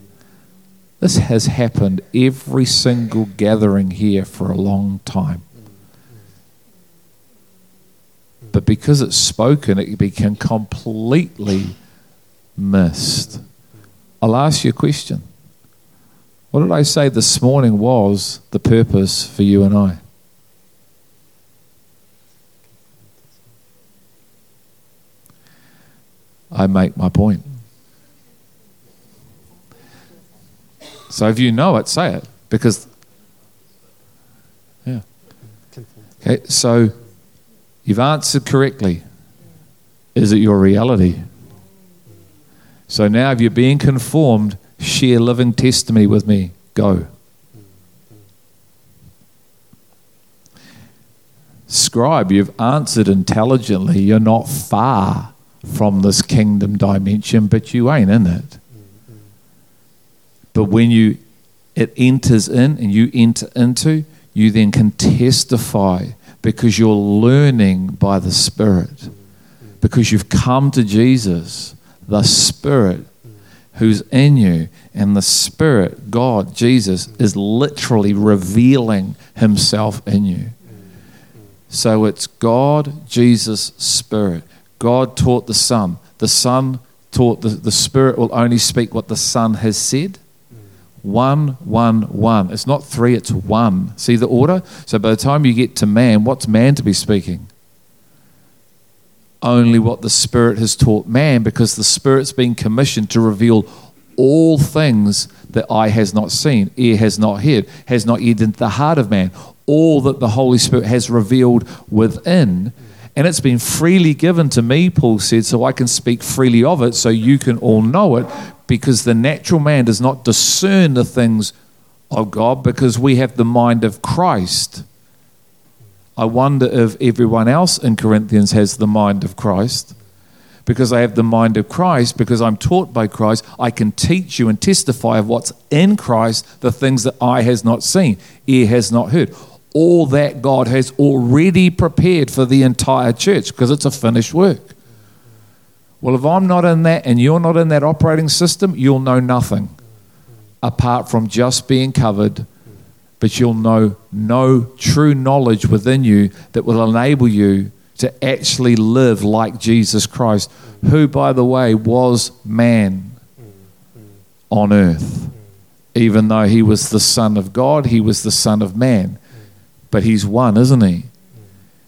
[SPEAKER 3] This has happened every single gathering here for a long time. But because it's spoken, it became completely missed. I'll ask you a question. What did I say this morning was the purpose for you and I? I make my point. So if you know it, say it. Because, yeah. Okay, so you've answered correctly. Is it your reality? So now, if you're being conformed, share living testimony with me. Go. Scribe, you've answered intelligently. You're not far from this kingdom dimension, but you ain't in it. But when you it enters in and you enter into, you then can testify because you're learning by the Spirit. Because you've come to Jesus, the Spirit who's in you, and the Spirit, God, Jesus, is literally revealing Himself in you. So it's God, Jesus, Spirit. God taught the Son. The Son taught the, the Spirit will only speak what the Son has said. One, one, one. It's not three, it's one. See the order? So by the time you get to man, what's man to be speaking? Only what the Spirit has taught man because the Spirit's been commissioned to reveal all things that eye has not seen, ear has not heard, has not yet entered the heart of man. All that the Holy Spirit has revealed within. And it's been freely given to me, Paul said, so I can speak freely of it so you can all know it because the natural man does not discern the things of God because we have the mind of Christ. I wonder if everyone else in Corinthians has the mind of Christ. Because I have the mind of Christ, because I'm taught by Christ, I can teach you and testify of what's in Christ, the things that eye has not seen, ear has not heard. All that God has already prepared for the entire church because it's a finished work. Well, if I'm not in that and you're not in that operating system, you'll know nothing apart from just being covered. But you'll know no true knowledge within you that will enable you to actually live like Jesus Christ, who, by the way, was man on earth. Even though he was the Son of God, he was the Son of man. But he's one, isn't he?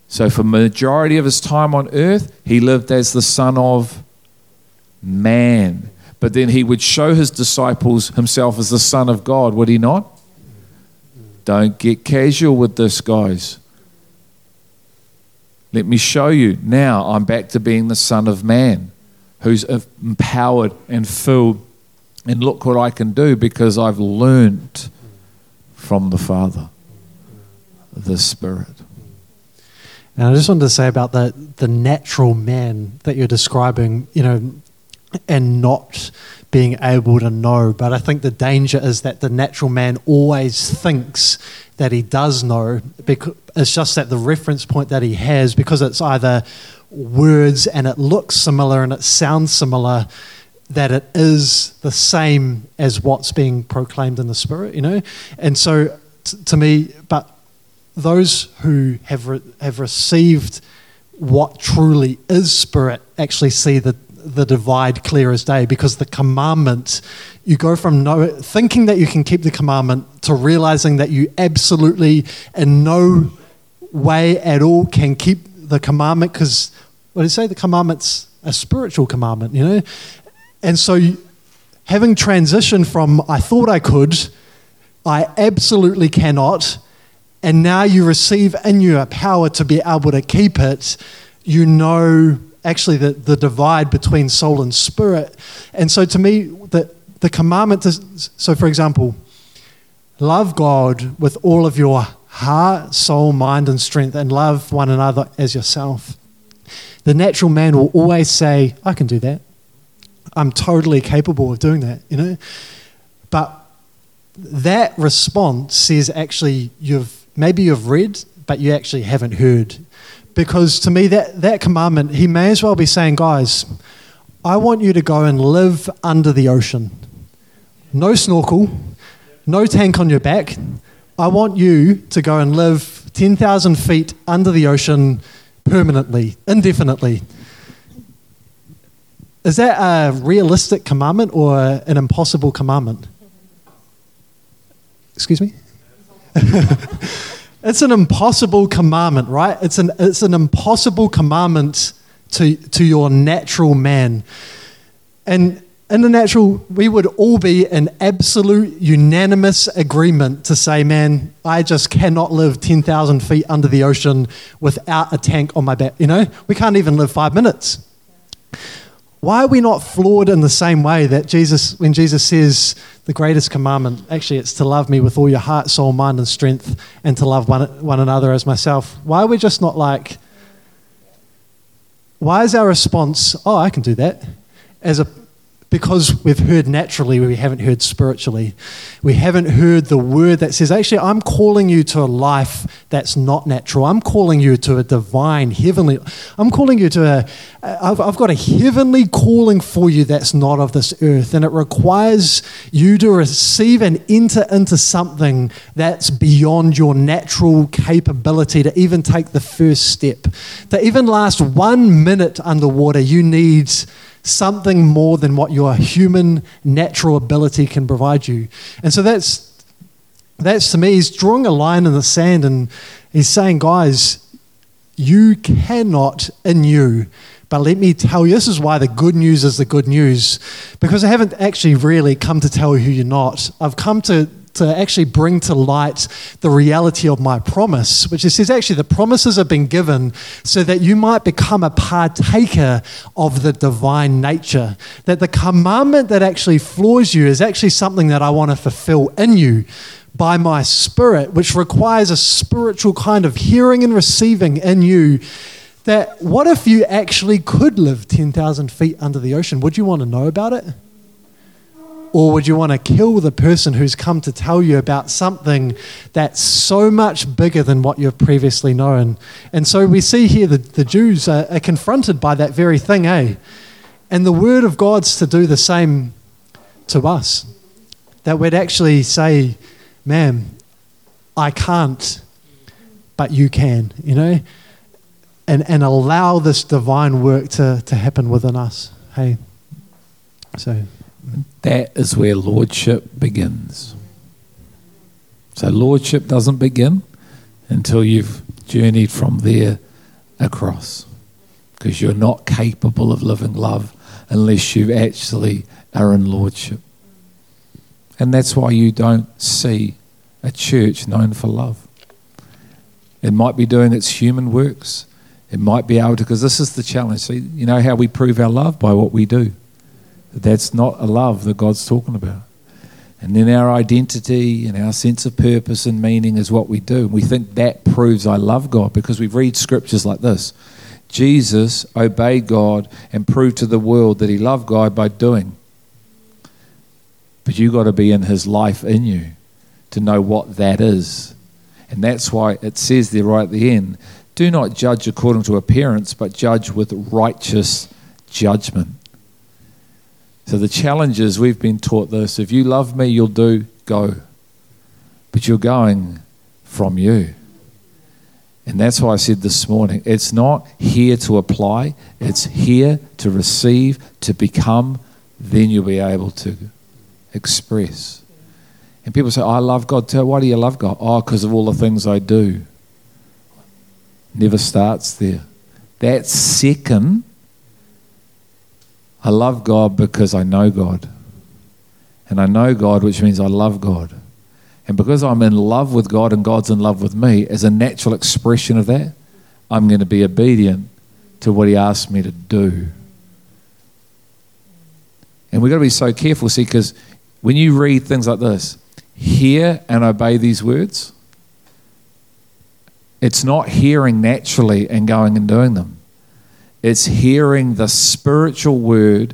[SPEAKER 3] So, for majority of his time on earth, he lived as the Son of man. But then he would show his disciples himself as the Son of God, would he not? Don't get casual with this, guys. Let me show you. Now I'm back to being the Son of Man, who's empowered and filled. And look what I can do because I've learned from the Father, the Spirit.
[SPEAKER 1] And I just wanted to say about the, the natural man that you're describing, you know, and not being able to know. But I think the danger is that the natural man always thinks that he does know. Because it's just that the reference point that he has, because it's either words and it looks similar and it sounds similar, that it is the same as what's being proclaimed in the spirit, you know. And so, t- to me, but those who have re- have received what truly is spirit actually see the the divide clear as day because the commandment, you go from no, thinking that you can keep the commandment to realizing that you absolutely in no way at all can keep the commandment because, what do you say? The commandment's a spiritual commandment, you know? And so, having transitioned from I thought I could, I absolutely cannot, and now you receive in you a power to be able to keep it, you know actually the, the divide between soul and spirit. And so to me, the, the commandment, to, so for example, love God with all of your heart, soul, mind, and strength, and love one another as yourself. The natural man will always say, I can do that. I'm totally capable of doing that, you know? But that response says actually you've maybe you've read, but you actually haven't heard. Because to me that, that commandment, he may as well be saying, guys, I want you to go and live under the ocean. No snorkel, no tank on your back. I want you to go and live 10,000 feet under the ocean permanently, indefinitely. Is that a realistic commandment or an impossible commandment? Excuse me? it's an impossible commandment, right? It's an, it's an impossible commandment to, to your natural man. And in the natural, we would all be in absolute unanimous agreement to say, man, I just cannot live 10,000 feet under the ocean without a tank on my back. You know, we can't even live five minutes. Why are we not flawed in the same way that Jesus, when Jesus says the greatest commandment, actually it's to love me with all your heart, soul, mind, and strength, and to love one, one another as myself? Why are we just not like, why is our response, oh, I can do that? As a, because we've heard naturally, we haven't heard spiritually. We haven't heard the word that says, actually, I'm calling you to a life that's not natural. I'm calling you to a divine, heavenly, I'm calling you to a, I've, I've got a heavenly calling for you that's not of this earth. And it requires you to receive and enter into something that's beyond your natural capability to even take the first step. To even last one minute underwater, you need something more than what your human natural ability can provide you. And so that's that's to me, he's drawing a line in the sand and he's saying, guys, you cannot in you. But let me tell you, this is why the good news is the good news. Because I haven't actually really come to tell you who you're not. I've come to to actually bring to light the reality of my promise, which it says actually the promises have been given so that you might become a partaker of the divine nature. That the commandment that actually floors you is actually something that I want to fulfill in you by my spirit, which requires a spiritual kind of hearing and receiving in you. That what if you actually could live 10,000 feet under the ocean? Would you want to know about it? Or would you want to kill the person who's come to tell you about something that's so much bigger than what you've previously known? And so we see here the, the Jews are, are confronted by that very thing, eh? And the word of God's to do the same to us. That we'd actually say, man, I can't, but you can, you know? And, and allow this divine work to, to happen within us. Hey, so.
[SPEAKER 3] That is where lordship begins. So, lordship doesn't begin until you've journeyed from there across. Because you're not capable of living love unless you actually are in lordship. And that's why you don't see a church known for love. It might be doing its human works. It might be able to, because this is the challenge. See, you know how we prove our love? By what we do. That's not a love that God's talking about. And then our identity and our sense of purpose and meaning is what we do. We think that proves I love God because we read scriptures like this Jesus obeyed God and proved to the world that he loved God by doing. But you've got to be in his life in you to know what that is. And that's why it says there right at the end do not judge according to appearance, but judge with righteous judgment. So the challenge is we've been taught this if you love me, you'll do, go. But you're going from you. And that's why I said this morning it's not here to apply, it's here to receive, to become, then you'll be able to express. And people say, I love God. Too. Why do you love God? Oh, because of all the things I do. Never starts there. That second I love God because I know God. And I know God, which means I love God. And because I'm in love with God and God's in love with me, as a natural expression of that, I'm going to be obedient to what He asked me to do. And we've got to be so careful, see, because when you read things like this, hear and obey these words, It's not hearing naturally and going and doing them. It's hearing the spiritual word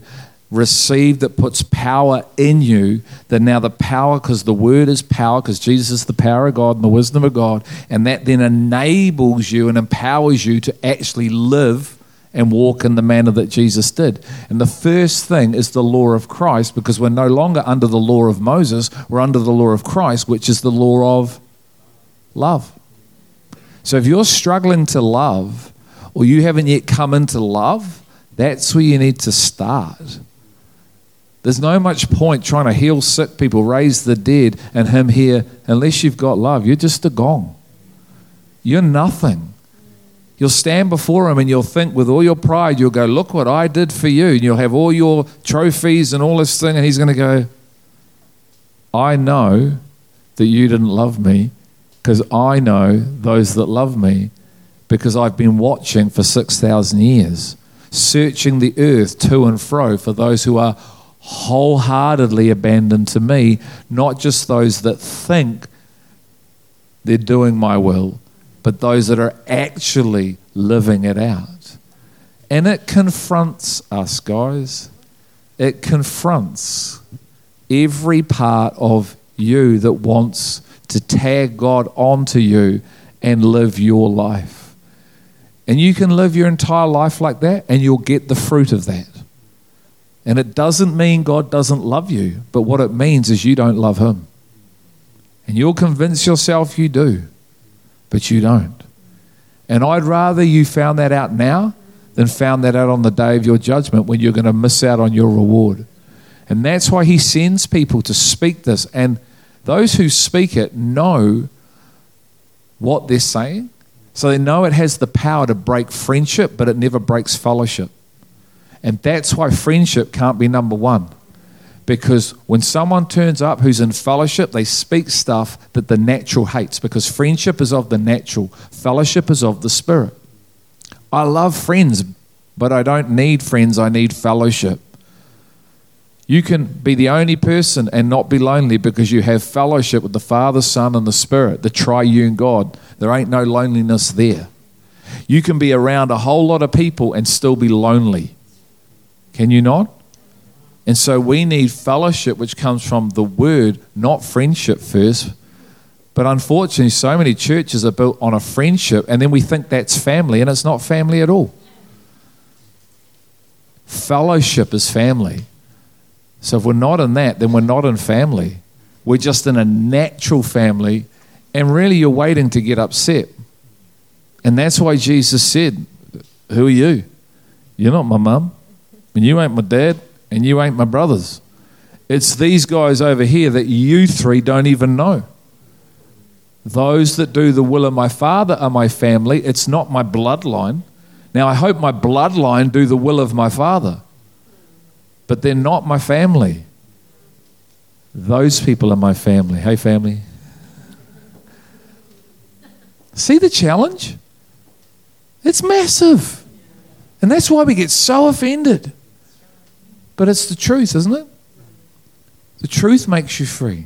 [SPEAKER 3] received that puts power in you. That now the power, because the word is power, because Jesus is the power of God and the wisdom of God, and that then enables you and empowers you to actually live and walk in the manner that Jesus did. And the first thing is the law of Christ, because we're no longer under the law of Moses, we're under the law of Christ, which is the law of love. So if you're struggling to love, or you haven't yet come into love, that's where you need to start. There's no much point trying to heal sick people, raise the dead, and Him here unless you've got love. You're just a gong. You're nothing. You'll stand before Him and you'll think with all your pride, you'll go, Look what I did for you. And you'll have all your trophies and all this thing, and He's going to go, I know that you didn't love me because I know those that love me because I've been watching for 6,000 years, searching the earth to and fro for those who are wholeheartedly abandoned to me, not just those that think they're doing my will, but those that are actually living it out. And it confronts us, guys. It confronts every part of you that wants to tag God onto you and live your life. And you can live your entire life like that, and you'll get the fruit of that. And it doesn't mean God doesn't love you, but what it means is you don't love Him. And you'll convince yourself you do, but you don't. And I'd rather you found that out now than found that out on the day of your judgment when you're going to miss out on your reward. And that's why He sends people to speak this. And those who speak it know what they're saying. So they know it has the power to break friendship, but it never breaks fellowship. And that's why friendship can't be number one. Because when someone turns up who's in fellowship, they speak stuff that the natural hates. Because friendship is of the natural, fellowship is of the spirit. I love friends, but I don't need friends, I need fellowship. You can be the only person and not be lonely because you have fellowship with the Father, Son, and the Spirit, the triune God. There ain't no loneliness there. You can be around a whole lot of people and still be lonely can you not? And so we need fellowship, which comes from the word, not friendship first. But unfortunately, so many churches are built on a friendship, and then we think that's family, and it's not family at all. Fellowship is family. So if we're not in that, then we're not in family. We're just in a natural family, and really you're waiting to get upset. And that's why Jesus said, Who are you? You're not my mum and you ain't my dad, and you ain't my brothers. It's these guys over here that you three don't even know. Those that do the will of my Father are my family. It's not my bloodline. Now, I hope my bloodline do the will of my Father, but they're not my family. Those people are my family. Hey, family. See the challenge? It's massive. And that's why we get so offended. But it's the truth, isn't it? The truth makes you free.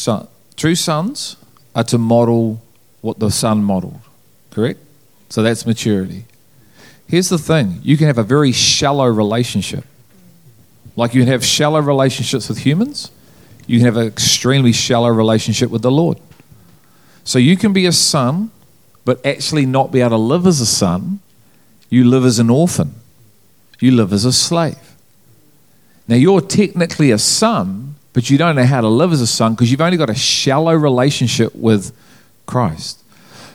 [SPEAKER 3] son, true sons are to model what the son modeled, correct? So that's maturity. Here's the thing you can have a very shallow relationship. Like you can have shallow relationships with humans, you can have an extremely shallow relationship with the Lord. So you can be a son, but actually not be able to live as a son. You live as an orphan, you live as a slave. Now you're technically a son, but you don't know how to live as a son because you've only got a shallow relationship with Christ.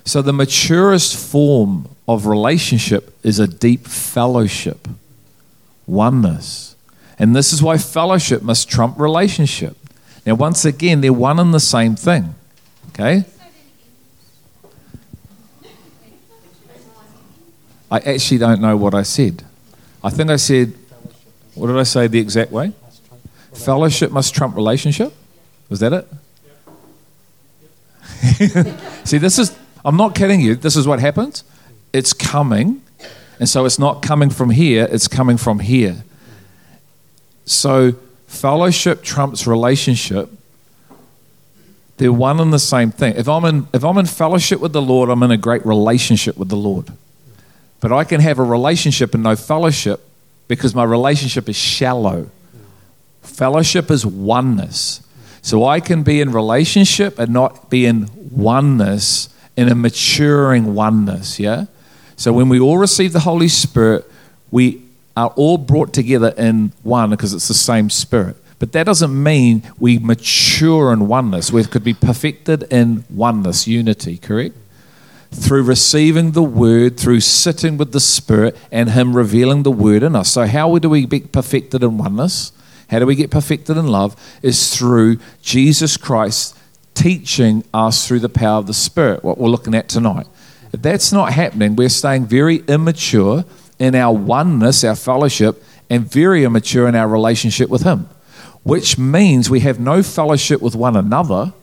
[SPEAKER 3] So, the maturest form of relationship is a deep fellowship Oneness. And this is why fellowship must trump relationship. Now, once again, they're one and the same thing. Okay? I actually don't know what I said. I think I said, what did I say the exact way? Fellowship must trump relationship? Was that it? See, this is, I'm not kidding you. This is what happens. It's coming. And so it's not coming from here, it's coming from here. So fellowship trumps relationship. They're one and the same thing. If I'm in, if I'm in fellowship with the Lord, I'm in a great relationship with the Lord. But I can have a relationship and no fellowship because my relationship is shallow. Fellowship is oneness. So I can be in relationship and not be in oneness, in a maturing oneness, yeah? So when we all receive the Holy Spirit, we are all brought together in one because it's the same Spirit. But that doesn't mean we mature in oneness. We could be perfected in oneness, unity, correct? Through receiving the Word, through sitting with the Spirit, and Him revealing the Word in us. So, how do we be perfected in oneness? How do we get perfected in love? Is through Jesus Christ teaching us through the power of the Spirit, what we're looking at tonight. If that's not happening, we're staying very immature in our oneness, our fellowship, and very immature in our relationship with Him, which means we have no fellowship with one another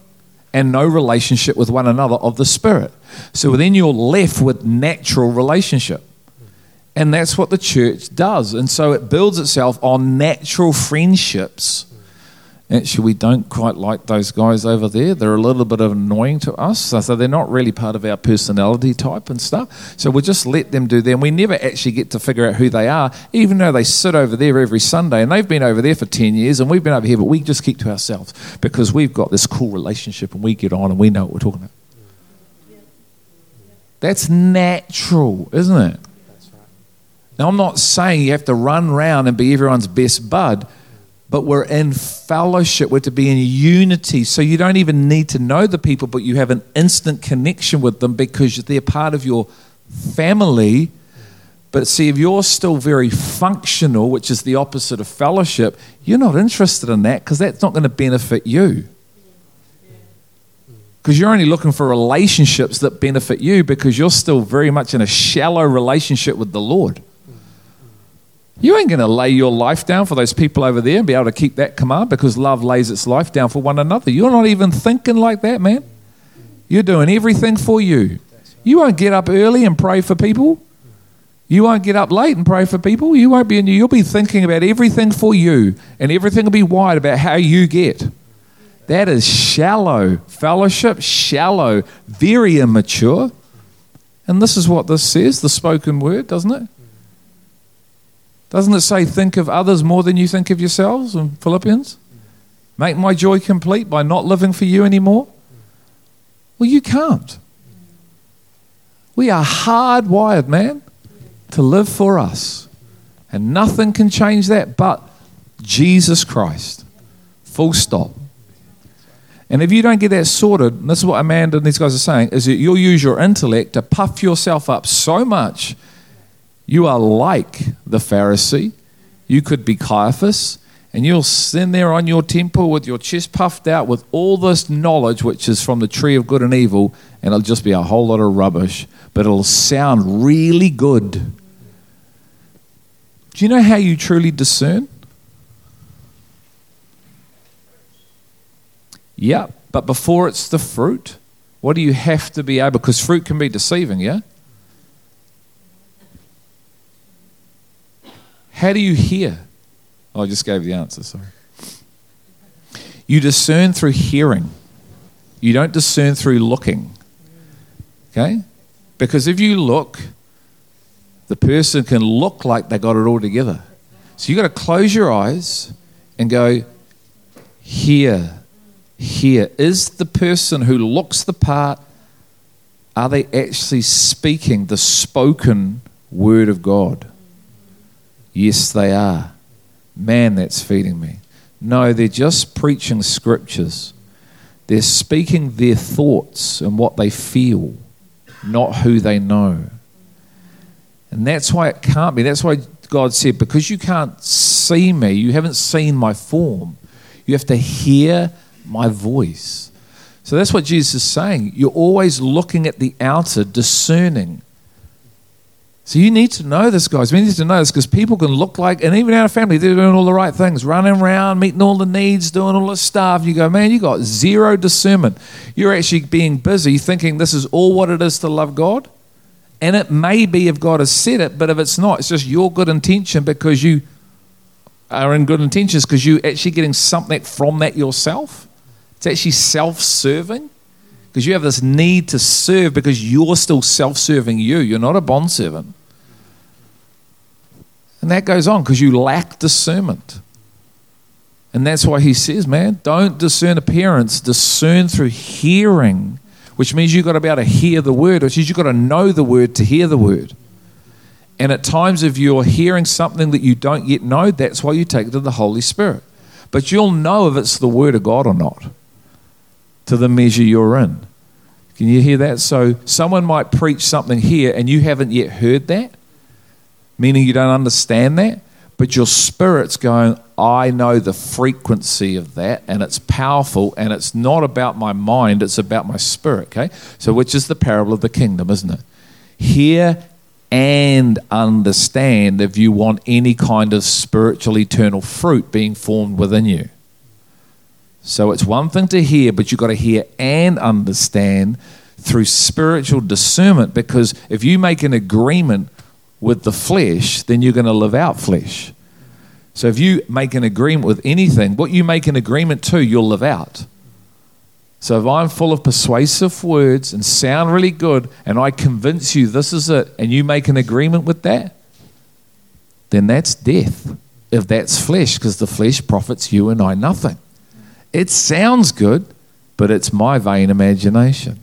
[SPEAKER 3] and no relationship with one another of the Spirit. So then you're left with natural relationship. And that's what the church does. And so it builds itself on natural friendships Actually, we don't quite like those guys over there. They're a little bit annoying to us. So they're not really part of our personality type and stuff. So we'll just let them do them. We never actually get to figure out who they are, even though they sit over there every Sunday. And they've been over there for 10 years and we've been over here, but we just keep to ourselves because we've got this cool relationship and we get on and we know what we're talking about. That's natural, isn't it? Now, I'm not saying you have to run around and be everyone's best bud but we're in fellowship. We're to be in unity. So you don't even need to know the people, but you have an instant connection with them because they're part of your family. But see, if you're still very functional, which is the opposite of fellowship, you're not interested in that because that's not going to benefit you. Because you're only looking for relationships that benefit you because you're still very much in a shallow relationship with the Lord. You ain't going to lay your life down for those people over there and be able to keep that command because love lays its life down for one another. You're not even thinking like that, man. You're doing everything for you. You won't get up early and pray for people. You won't get up late and pray for people. You won't be in, you. You'll be thinking about everything for you, and everything will be wide about how you get. That is shallow. Fellowship, shallow, very immature. And this is what this says, the spoken word, doesn't it? Doesn't it say, think of others more than you think of yourselves in Philippians? Make my joy complete by not living for you anymore? Well, you can't. We are hardwired, man, to live for us. And nothing can change that but Jesus Christ. Full stop. And if you don't get that sorted, this is what Amanda and these guys are saying, is that you'll use your intellect to puff yourself up so much you are like the Pharisee. You could be Caiaphas, and you'll stand there on your temple with your chest puffed out with all this knowledge, which is from the tree of good and evil, and it'll just be a whole lot of rubbish, but it'll sound really good. Do you know how you truly discern? Yeah, but before it's the fruit, what do you have to be able? Because fruit can be deceiving, yeah? How do you hear? Oh, I just gave the answer, sorry. You discern through hearing, you don't discern through looking. Okay? Because if you look, the person can look like they got it all together. So you've got to close your eyes and go, here, here. Is the person who looks the part, are they actually speaking the spoken word of God? Yes, they are. Man, that's feeding me. No, they're just preaching scriptures. They're speaking their thoughts and what they feel, not who they know. And that's why it can't be. That's why God said, because you can't see me, you haven't seen my form, you have to hear my voice. So that's what Jesus is saying. You're always looking at the outer, discerning. So you need to know this, guys. We need to know this because people can look like, and even our family, they're doing all the right things, running around, meeting all the needs, doing all the stuff. You go, man, you got zero discernment. You're actually being busy thinking this is all what it is to love God. And it may be if God has said it, but if it's not, it's just your good intention because you are in good intentions because you're actually getting something from that yourself. It's actually self serving because you have this need to serve because you're still self serving you. You're not a bond servant. And that goes on because you lack discernment. And that's why he says, man, don't discern appearance, discern through hearing which means you've got to be able to hear the word, which means you've got to know the word to hear the word. And at times, if you're hearing something that you don't yet know, that's why you take it to the Holy Spirit. But you'll know if it's the word of God or not to the measure you're in. Can you hear that? So, someone might preach something here and you haven't yet heard that, meaning you don't understand that but your spirit's going, I know the frequency of that, and it's powerful, and it's not about my mind, it's about my spirit, okay? So, which is the parable of the kingdom, isn't it? Hear and understand if you want any kind of spiritual eternal fruit being formed within you. So, it's one thing to hear, but you've got to hear and understand through spiritual discernment because if you make an agreement with the flesh, then you're going to live out flesh. So if you make an agreement with anything, what you make an agreement to, you'll live out. So if I'm full of persuasive words and sound really good, and I convince you this is it, and you make an agreement with that, then that's death. If that's flesh, because the flesh profits you and I nothing. It sounds good, but it's my vain imagination.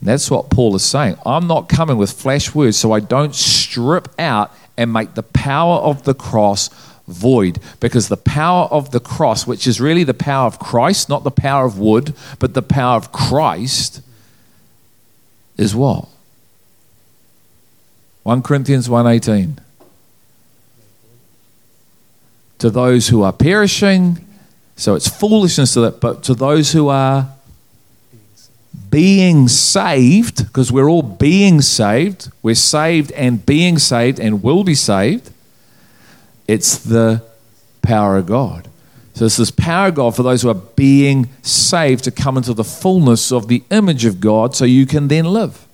[SPEAKER 3] That's what Paul is saying. I'm not coming with flash words, so I don't strip out and make the power of the cross void. Because the power of the cross, which is really the power of Christ, not the power of wood, but the power of Christ, is what? 1 Corinthians 1:18 To those who are perishing, so it's foolishness to that, but to those who are being saved, because we're all being saved, we're saved and being saved and will be saved. It's the power of God. So it's this power of God for those who are being saved to come into the fullness of the image of God so you can then live,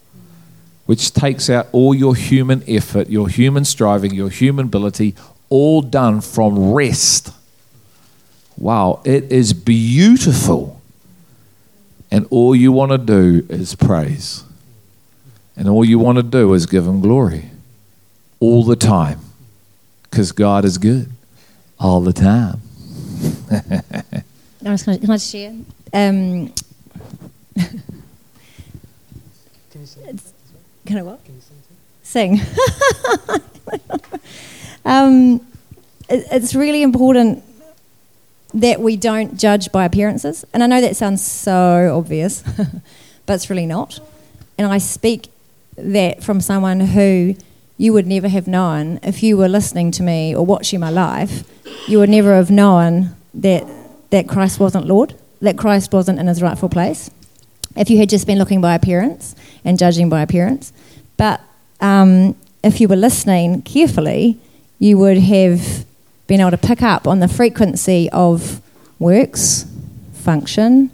[SPEAKER 3] which takes out all your human effort, your human striving, your human ability, all done from rest. Wow, it is beautiful and all you want to do is praise. And all you want to do is give Him glory all the time because God is good all the time.
[SPEAKER 2] I'm just gonna, can I just share? Um, can I what? Sing. um, it, it's really important that we don't judge by appearances. And I know that sounds so obvious, but it's really not. And I speak that from someone who you would never have known if you were listening to me or watching my life, you would never have known that, that Christ wasn't Lord, that Christ wasn't in his rightful place, if you had just been looking by appearance and judging by appearance. But um, if you were listening carefully, you would have being able to pick up on the frequency of works, function,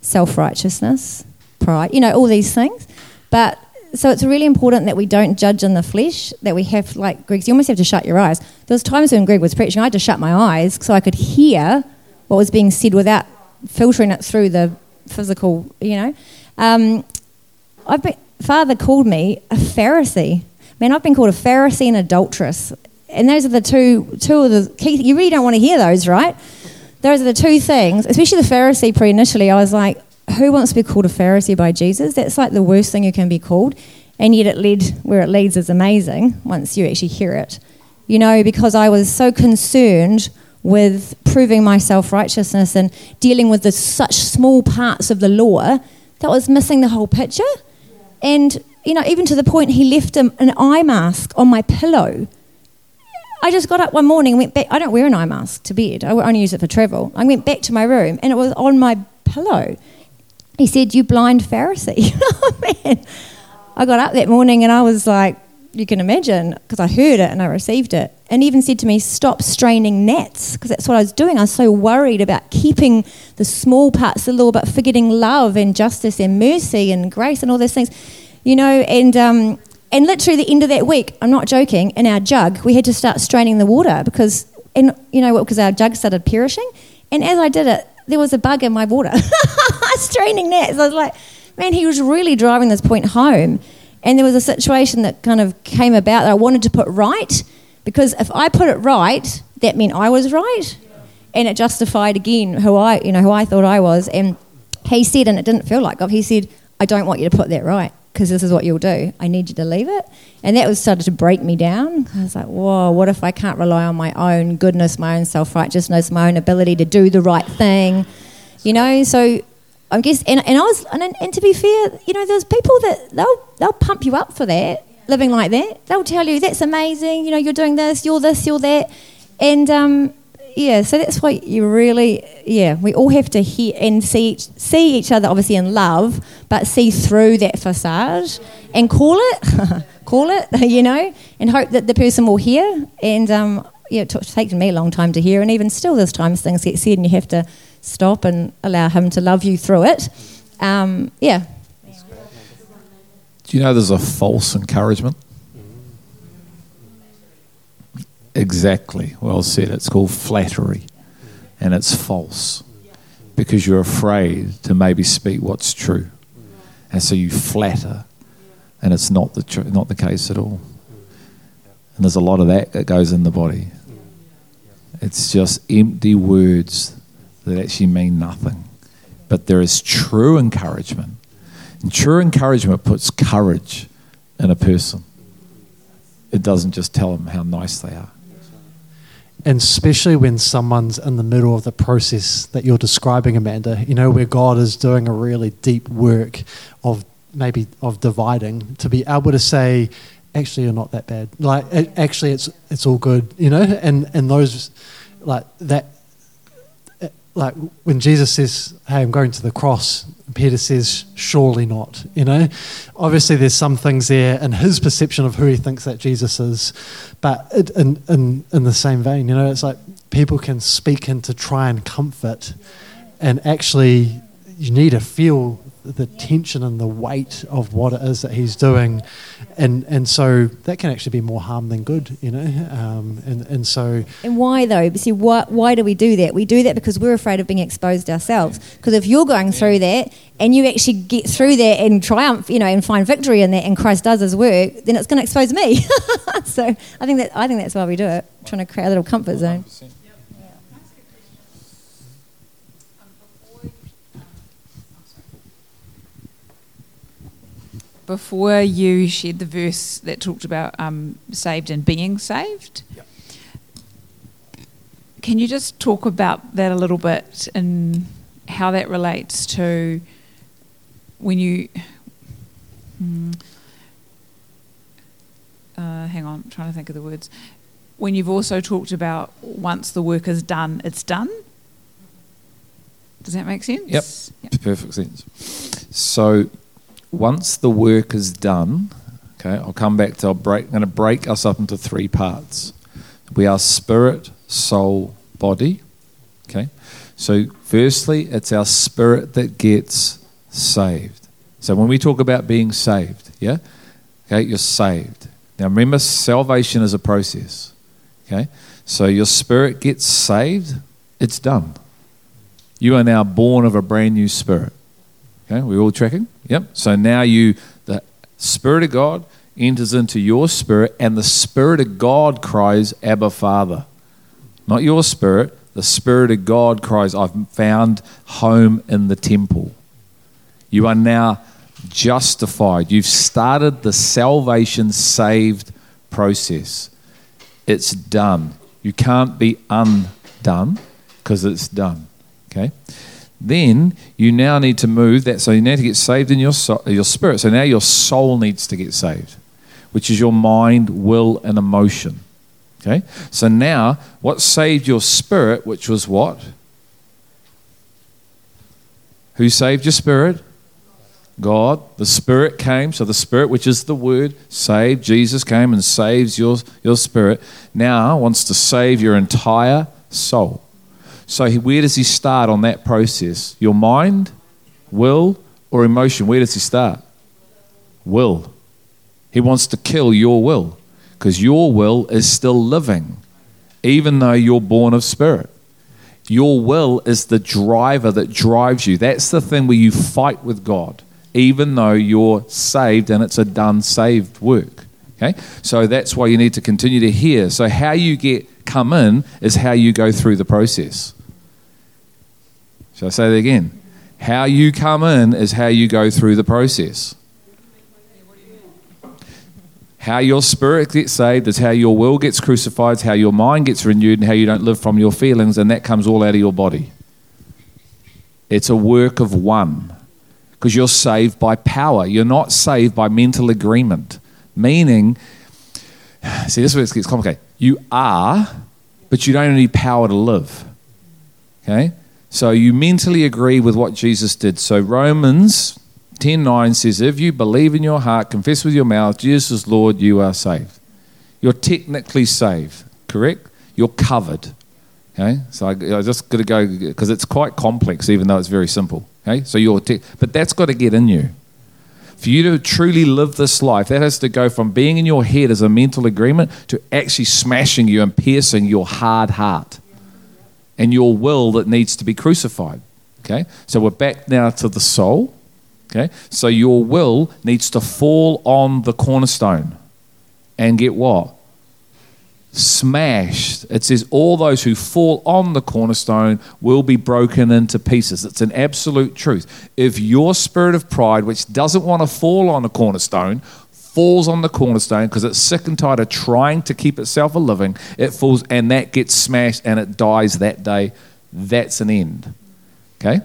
[SPEAKER 2] self righteousness, pride, you know, all these things. But so it's really important that we don't judge in the flesh, that we have, like Greg, you almost have to shut your eyes. There was times when Greg was preaching, I had to shut my eyes so I could hear what was being said without filtering it through the physical, you know. Um, I've been, Father called me a Pharisee. Man, I've been called a Pharisee and adulteress and those are the two two of the key. You really don't want to hear those, right? Those are the two things. Especially the Pharisee pre initially, I was like, who wants to be called a Pharisee by Jesus? That's like the worst thing you can be called. And yet it led where it leads is amazing once you actually hear it. You know, because I was so concerned with proving my self righteousness and dealing with the such small parts of the law that was missing the whole picture. And, you know, even to the point he left an eye mask on my pillow I just got up one morning and went back. I don't wear an eye mask to bed. I only use it for travel. I went back to my room and it was on my pillow. He said, "You blind Pharisee." oh man! I got up that morning and I was like, you can imagine, because I heard it and I received it. And even said to me, stop straining gnats, because that's what I was doing. I was so worried about keeping the small parts of the law, but forgetting love and justice and mercy and grace and all those things, you know. And um, and literally the end of that week, I'm not joking. In our jug, we had to start straining the water because, and you know what? Because our jug started perishing. And as I did it, there was a bug in my water, straining gnats. I was like, man, he was really driving this point home. And there was a situation that kind of came about that I wanted to put right because if I put it right, that meant I was right, and it justified again who I, you know, who I thought I was. And he said, and it didn't feel like God. He said, "I don't want you to put that right because this is what you'll do. I need you to leave it." And that was started to break me down. I was like, "Whoa, what if I can't rely on my own goodness, my own self righteousness, my own ability to do the right thing?" You know, so I guess, and, and I was, and, and to be fair, you know, there's people that they'll they'll pump you up for that, living like that. They'll tell you that's amazing. You know, you're doing this, you're this, you're that, and um, yeah. So that's why you really, yeah, we all have to hear and see each, see each other, obviously in love, but see through that facade and call it, call it, you know, and hope that the person will hear. And um, yeah, it took taken me a long time to hear, and even still, there's times things get said, and you have to stop and allow Him to love you through it. Um, yeah.
[SPEAKER 3] Do you know there's a false encouragement? Exactly. Well said. It's called flattery. And it's false because you're afraid to maybe speak what's true. And so you flatter, and it's not the, tr- not the case at all. And there's a lot of that that goes in the body. It's just empty words that actually mean nothing. But there is true encouragement. And true encouragement puts courage in a person. It doesn't just tell them how nice they are.
[SPEAKER 1] And especially when someone's in the middle of the process that you're describing, Amanda, you know, where God is doing a really deep work of maybe of dividing, to be able to say, actually, you're not that bad. Like, actually, it's it's all good, you know. And and those, like that, eh, like when Jesus says, Hey, I'm going to the cross, Peter says, Surely not. You know, obviously there's some things there in his perception of who he thinks that Jesus is, but it, in, in, in the same vein, you know, it's like people can speak into try and comfort, and actually you need to feel the tension and the weight of what it is that he's doing, and and so that can actually be more harm than good, you know. Um, and and so
[SPEAKER 2] and why though? See, why why do we do that? We do that because we're afraid of being exposed ourselves. Because if you're going through that and you actually get through that and triumph, you know, and find victory in that, and Christ does His work, then it's going to expose me. so I think that I think that's why we do it, trying to create a little comfort zone. 100%.
[SPEAKER 4] Before you shared the verse that talked about um, saved and being saved. Yep. Can you just talk about that a little bit and how that relates to when you. Hmm, uh, hang on, I'm trying to think of the words. When you've also talked about once the work is done, it's done. Does that make sense?
[SPEAKER 3] Yep, yep. perfect sense. So once the work is done, okay, I'll come back to, I'll break, I'm going to break us up into three parts. We are spirit, soul, body. Okay, so firstly, it's our spirit that gets saved. So when we talk about being saved, yeah, okay, you're saved. Now remember, salvation is a process. Okay, so your spirit gets saved, it's done. You are now born of a brand new spirit. Okay, we all tracking? Yep. So now you, the Spirit of God enters into your spirit, and the Spirit of God cries, Abba, Father. Not your spirit, the Spirit of God cries, I've found home in the temple. You are now justified. You've started the salvation saved process. It's done. You can't be undone because it's done. Okay? Then you now need to move that. So you need to get saved in your, your spirit. So now your soul needs to get saved, which is your mind, will, and emotion. Okay? So now, what saved your spirit, which was what? Who saved your spirit? God. The Spirit came. So the Spirit, which is the Word, saved. Jesus came and saves your, your spirit. Now wants to save your entire soul. So he, where does he start on that process? Your mind, will, or emotion? Where does he start? Will. He wants to kill your will because your will is still living, even though you're born of spirit. Your will is the driver that drives you. That's the thing where you fight with God, even though you're saved and it's a done saved work. Okay? So that's why you need to continue to hear. So how you get come in is how you go through the process. Shall I say that again? How you come in is how you go through the process. How your spirit gets saved is how your will gets crucified, how your mind gets renewed, and how you don't live from your feelings, and that comes all out of your body. It's a work of one because you're saved by power. You're not saved by mental agreement, meaning, see, this is where it gets complicated. You are, but you don't need power to live. Okay? So you mentally agree with what Jesus did. So Romans 10:9 says, "If you believe in your heart, confess with your mouth, Jesus is Lord, you are saved." You're technically saved, correct? You're covered. Okay, so I, I just got to go because it's quite complex, even though it's very simple. Okay, so you're, te- but that's got to get in you. For you to truly live this life, that has to go from being in your head as a mental agreement to actually smashing you and piercing your hard heart and your will that needs to be crucified. Okay, so we're back now to the soul. Okay, so your will needs to fall on the cornerstone and get what? Smashed. It says, All those who fall on the cornerstone will be broken into pieces. It's an absolute truth. If your spirit of pride, which doesn't want to fall on a cornerstone, falls on the cornerstone because it's sick and tired of trying to keep itself a living, it falls and that gets smashed and it dies that day. That's an end. Okay?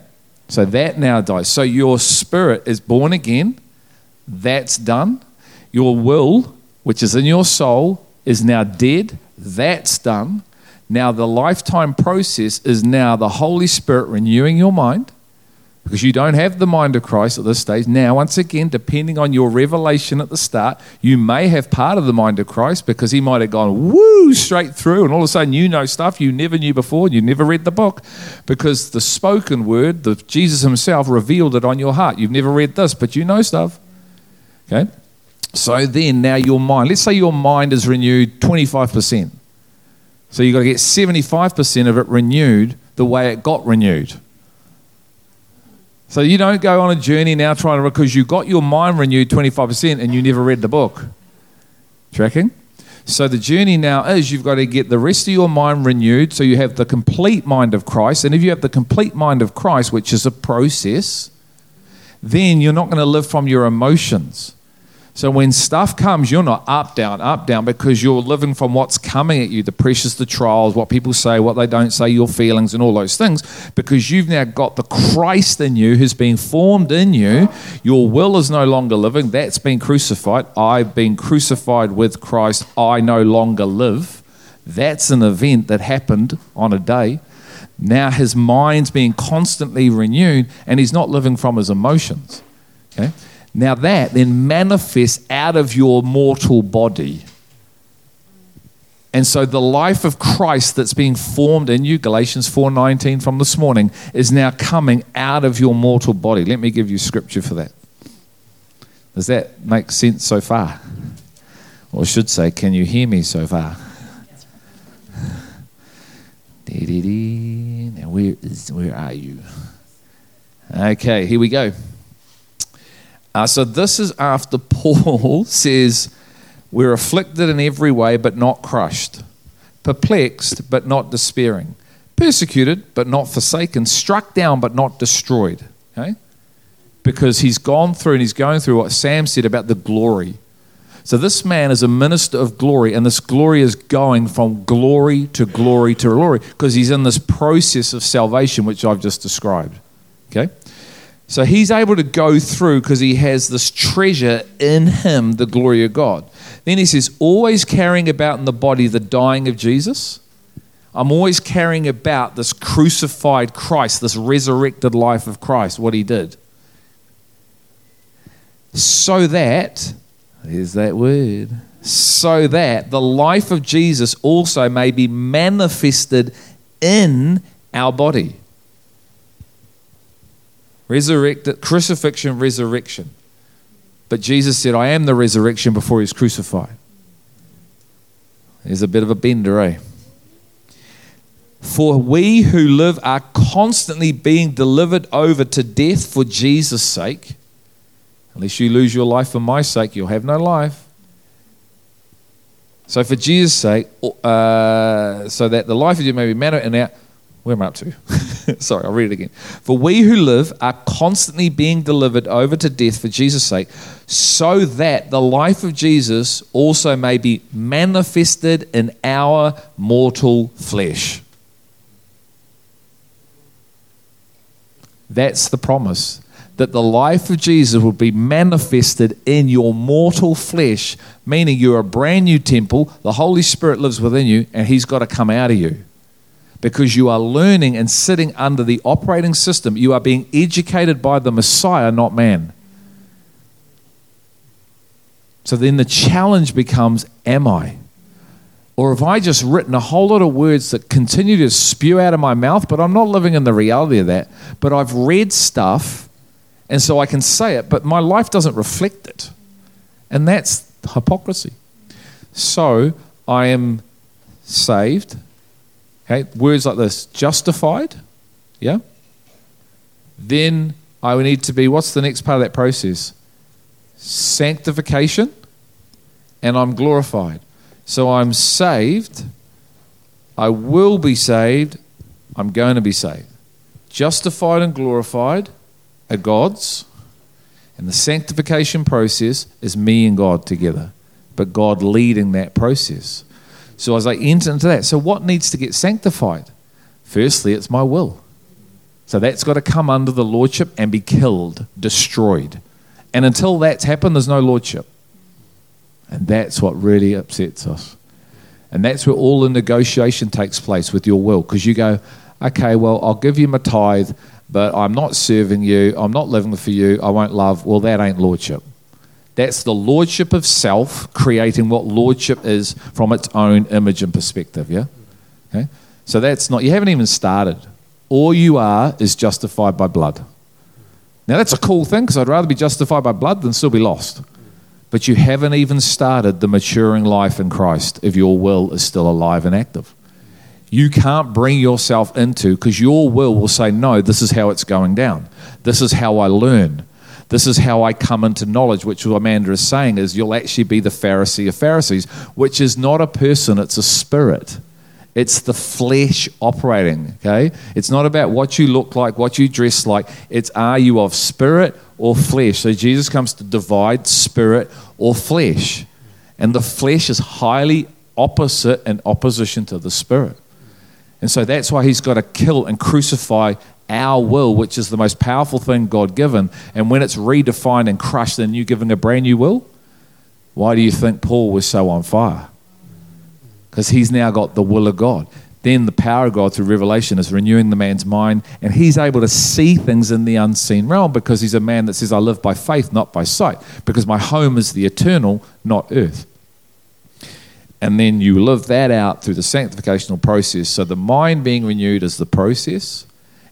[SPEAKER 3] So that now dies. So your spirit is born again. That's done. Your will, which is in your soul, is now dead. That's done. Now the lifetime process is now the Holy Spirit renewing your mind because you don't have the mind of Christ at this stage. Now, once again, depending on your revelation at the start, you may have part of the mind of Christ because he might have gone woo straight through, and all of a sudden you know stuff you never knew before, and you never read the book because the spoken word, the Jesus himself revealed it on your heart. You've never read this, but you know stuff. Okay? So then, now your mind, let's say your mind is renewed 25%. So you've got to get 75% of it renewed the way it got renewed. So you don't go on a journey now trying to, because you got your mind renewed 25% and you never read the book. Tracking? So the journey now is you've got to get the rest of your mind renewed so you have the complete mind of Christ. And if you have the complete mind of Christ, which is a process, then you're not going to live from your emotions. So when stuff comes, you're not up, down, up, down because you're living from what's coming at you the pressures, the trials, what people say, what they don't say, your feelings, and all those things because you've now got the Christ in you who's been formed in you. Your will is no longer living, that's been crucified. I've been crucified with Christ, I no longer live. That's an event that happened on a day. Now his mind's being constantly renewed and he's not living from his emotions. Okay? Now that then manifests out of your mortal body. And so the life of Christ that's being formed in you, Galatians 4:19 from this morning, is now coming out of your mortal body. Let me give you scripture for that. Does that make sense so far? Or should say, can you hear me so far? Now where is where are you? Okay, here we go. Uh, so this is after Paul says, We're afflicted in every way, but not crushed, perplexed, but not despairing, persecuted, but not forsaken, struck down, but not destroyed. Okay? Because he's gone through and he's going through what Sam said about the glory. So this man is a minister of glory, and this glory is going from glory to glory to glory because he's in this process of salvation, which I've just described. Okay? So he's able to go through because he has this treasure in him, the glory of God. Then he says, always carrying about in the body the dying of Jesus. I'm always carrying about this crucified Christ, this resurrected life of Christ, what he did. So that, that word, so that the life of Jesus also may be manifested in our body. Resurrected, crucifixion, resurrection. But Jesus said, I am the resurrection before he was crucified. There's a bit of a bender, eh? For we who live are constantly being delivered over to death for Jesus' sake. Unless you lose your life for my sake, you'll have no life. So, for Jesus' sake, uh, so that the life of you may be manifested our where am I up to? Sorry, I'll read it again. For we who live are constantly being delivered over to death for Jesus' sake, so that the life of Jesus also may be manifested in our mortal flesh. That's the promise. That the life of Jesus will be manifested in your mortal flesh, meaning you're a brand new temple, the Holy Spirit lives within you, and He's got to come out of you because you are learning and sitting under the operating system. You are being educated by the Messiah, not man. So then the challenge becomes Am I? Or have I just written a whole lot of words that continue to spew out of my mouth, but I'm not living in the reality of that? But I've read stuff, and so I can say it, but my life doesn't reflect it. And that's hypocrisy. So I am saved, Okay, words like this justified, yeah? Then I would need to be, what's the next part of that process? Sanctification, and I'm glorified. So I'm saved, I will be saved, I'm going to be saved. Justified and glorified are God's, and the sanctification process is me and God together, but God leading that process. So as I enter into that, so what needs to get sanctified? Firstly, it's my will. So that's got to come under the lordship and be killed, destroyed. And until that's happened, there's no lordship. And that's what really upsets us. And that's where all the negotiation takes place with your will. Because you go, okay, well, I'll give you my tithe, but I'm not serving you. I'm not living for you. I won't love. Well, that ain't lordship. That's the lordship of self, creating what lordship is from its own image and perspective, yeah? Okay? So that's not, you haven't even started. All you are is justified by blood. Now that's a cool thing because I'd rather be justified by blood than still be lost. But you haven't even started the maturing life in Christ if your will is still alive and active. You can't bring yourself into because your will will say, no, this is how it's going down. This is how I learn. This is how I come into knowledge, which Amanda is saying is you'll actually be the Pharisee of Pharisees, which is not a person, it's a spirit. It's the flesh operating, okay? It's not about what you look like, what you dress like. It's are you of spirit or flesh? So Jesus comes to divide spirit or flesh. And the flesh is highly opposite and opposition to the spirit. And so that's why he's got to kill and crucify our will, which is the most powerful thing God given, and when it's redefined and crushed, then you giving a brand new will. Why do you think Paul was so on fire? Because he's now got the will of God. Then the power of God through revelation is renewing the man's mind, and he's able to see things in the unseen realm because he's a man that says, I live by faith, not by sight, because my home is the eternal, not earth. And then you live that out through the sanctificational process. So the mind being renewed is the process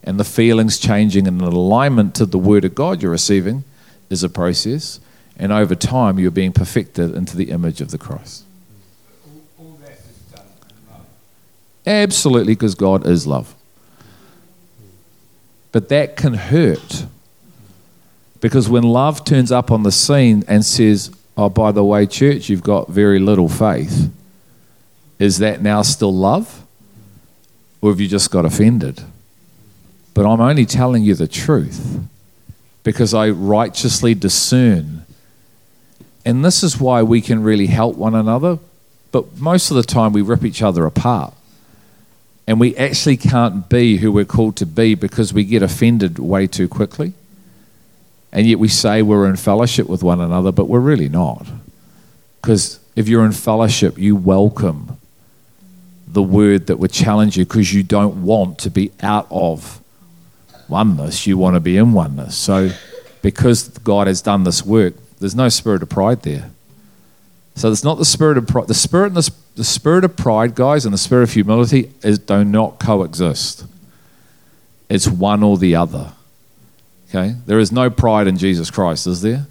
[SPEAKER 3] and the feelings changing in alignment to the word of God you're receiving is a process. And over time, you're being perfected into the image of the Christ. Absolutely, because God is love. But that can hurt. Because when love turns up on the scene and says, Oh, by the way, church, you've got very little faith, is that now still love? Or have you just got offended? But I'm only telling you the truth because I righteously discern. And this is why we can really help one another. But most of the time, we rip each other apart. And we actually can't be who we're called to be because we get offended way too quickly. And yet we say we're in fellowship with one another, but we're really not. Because if you're in fellowship, you welcome the word that would challenge you because you don't want to be out of oneness, you want to be in oneness. So, because God has done this work, there's no spirit of pride there. So, it's not the spirit of pride. The spirit, and the, the spirit of pride, guys, and the spirit of humility is, do not coexist. It's one or the other. Okay? There is no pride in Jesus Christ, is there?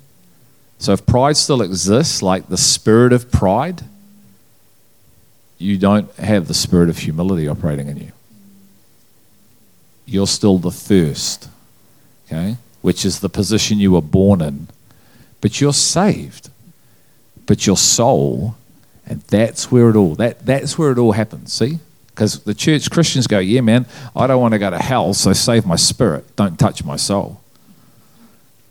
[SPEAKER 3] So, if pride still exists, like the spirit of pride, you don't have the spirit of humility operating in you you're still the first, okay, which is the position you were born in. But you're saved. But your soul, and that's where it all that that's where it all happens. See, because the church Christians go, yeah, man, I don't want to go to hell, so save my spirit. Don't touch my soul.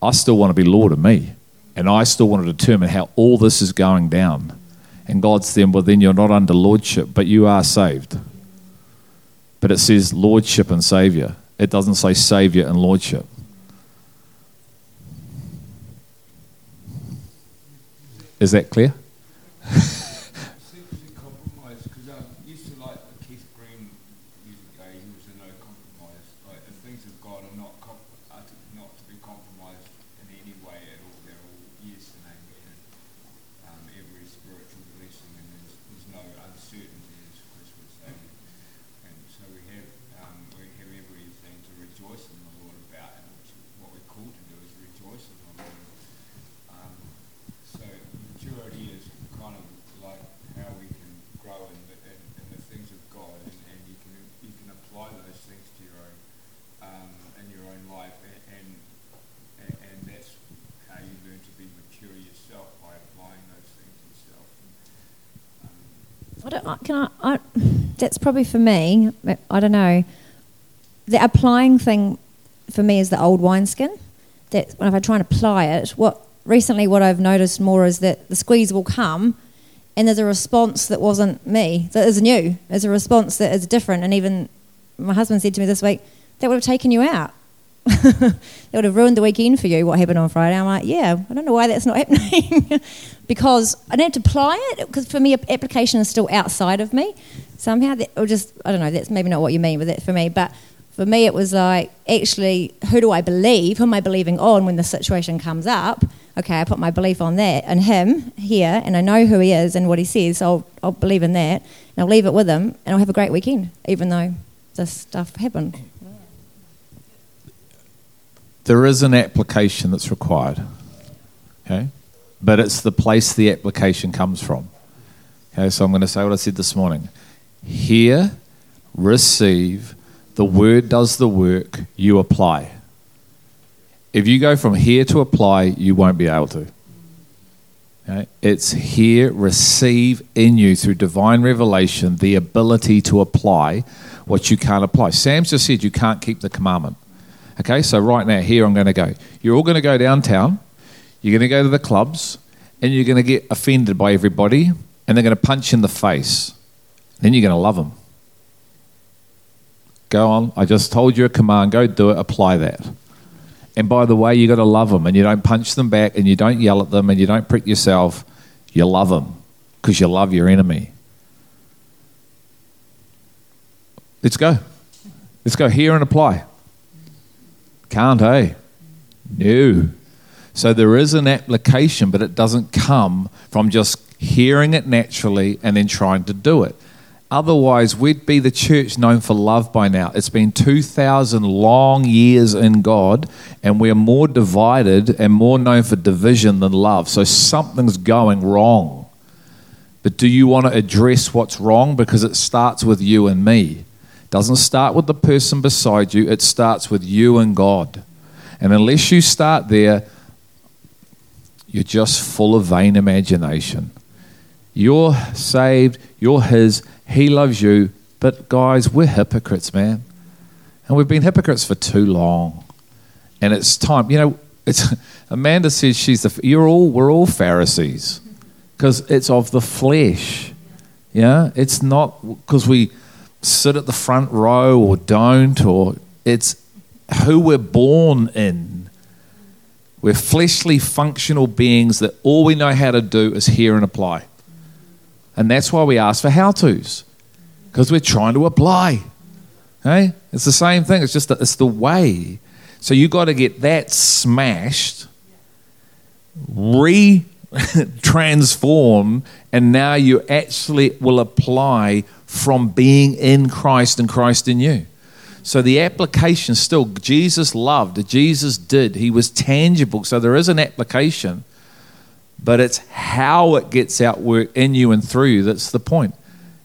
[SPEAKER 3] I still want to be Lord of me, and I still want to determine how all this is going down. And God's then, well, then you're not under lordship, but you are saved but it says lordship and savior. It doesn't say savior and lordship. Is that clear?
[SPEAKER 2] can I, I, That's probably for me. I don't know. The applying thing for me is the old wineskin. That when if I try and apply it, what recently what I've noticed more is that the squeeze will come, and there's a response that wasn't me, that is new. There's a response that is different, and even my husband said to me this week, that would have taken you out. that would have ruined the weekend for you, what happened on Friday. I'm like, yeah, I don't know why that's not happening. because I don't have to apply it, because for me, application is still outside of me somehow. That, or just, I don't know, that's maybe not what you mean with that for me. But for me, it was like, actually, who do I believe? Who am I believing on when the situation comes up? Okay, I put my belief on that and him here, and I know who he is and what he says, so I'll, I'll believe in that, and I'll leave it with him, and I'll have a great weekend, even though this stuff happened
[SPEAKER 3] there is an application that's required. Okay? But it's the place the application comes from. Okay, so I'm going to say what I said this morning. Hear, receive, the word does the work, you apply. If you go from here to apply, you won't be able to. Okay? It's here, receive in you through divine revelation the ability to apply what you can't apply. Sam's just said you can't keep the commandment. Okay, so right now, here I'm going to go. You're all going to go downtown, you're going to go to the clubs, and you're going to get offended by everybody, and they're going to punch you in the face. Then you're going to love them. Go on, I just told you a command, go do it, apply that. And by the way, you got to love them, and you don't punch them back, and you don't yell at them, and you don't prick yourself. You love them because you love your enemy. Let's go. Let's go here and apply. Can't, eh? No. So there is an application, but it doesn't come from just hearing it naturally and then trying to do it. Otherwise, we'd be the church known for love by now. It's been 2,000 long years in God, and we're more divided and more known for division than love. So something's going wrong. But do you want to address what's wrong? Because it starts with you and me doesn't start with the person beside you, it starts with you and God. And unless you start there, you're just full of vain imagination. You're saved, you're His, He loves you. But guys, we're hypocrites, man. And we've been hypocrites for too long. And it's time, you know, it's Amanda says she's the you're all we're all Pharisees because it's of the flesh. Yeah, it's not because we sit at the front row or don't, or it's who we're born in. We're fleshly, functional beings that all we know how to do is hear and apply. And that's why we ask for how to's, because we're trying to apply. Hey? It's the same thing, it's just that it's the way. So you've got to get that smashed, re transform, and now you actually will apply from being in Christ and Christ in you. So the application still, Jesus loved, Jesus did, he was tangible. So there is an application, but it's how it gets out in you and through you that's the point.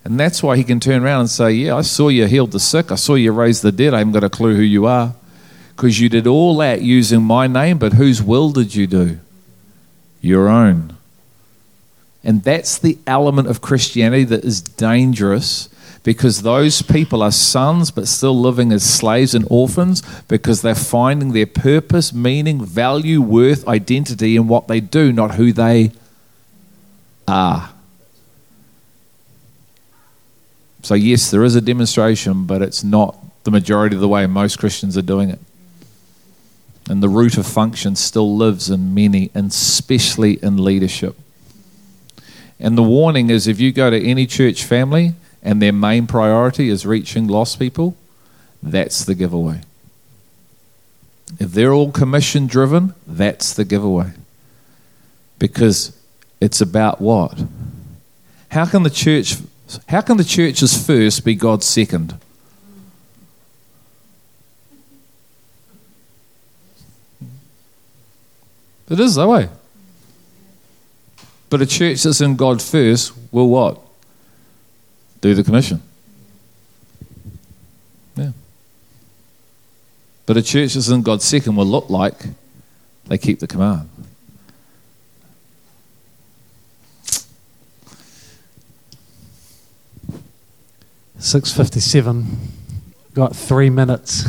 [SPEAKER 3] And that's why he can turn around and say, Yeah, I saw you healed the sick, I saw you raise the dead, I haven't got a clue who you are. Because you did all that using my name, but whose will did you do? Your own. And that's the element of Christianity that is dangerous because those people are sons but still living as slaves and orphans because they're finding their purpose, meaning, value, worth, identity in what they do, not who they are. So, yes, there is a demonstration, but it's not the majority of the way most Christians are doing it. And the root of function still lives in many, and especially in leadership. And the warning is if you go to any church family and their main priority is reaching lost people, that's the giveaway. If they're all commission driven, that's the giveaway. Because it's about what? How can the church how can the church's first be God's second? It is that way. But a church that's in God first will what? Do the commission. Yeah. But a church that's in God second will look like they keep the command.
[SPEAKER 1] Six fifty-seven. Got three minutes.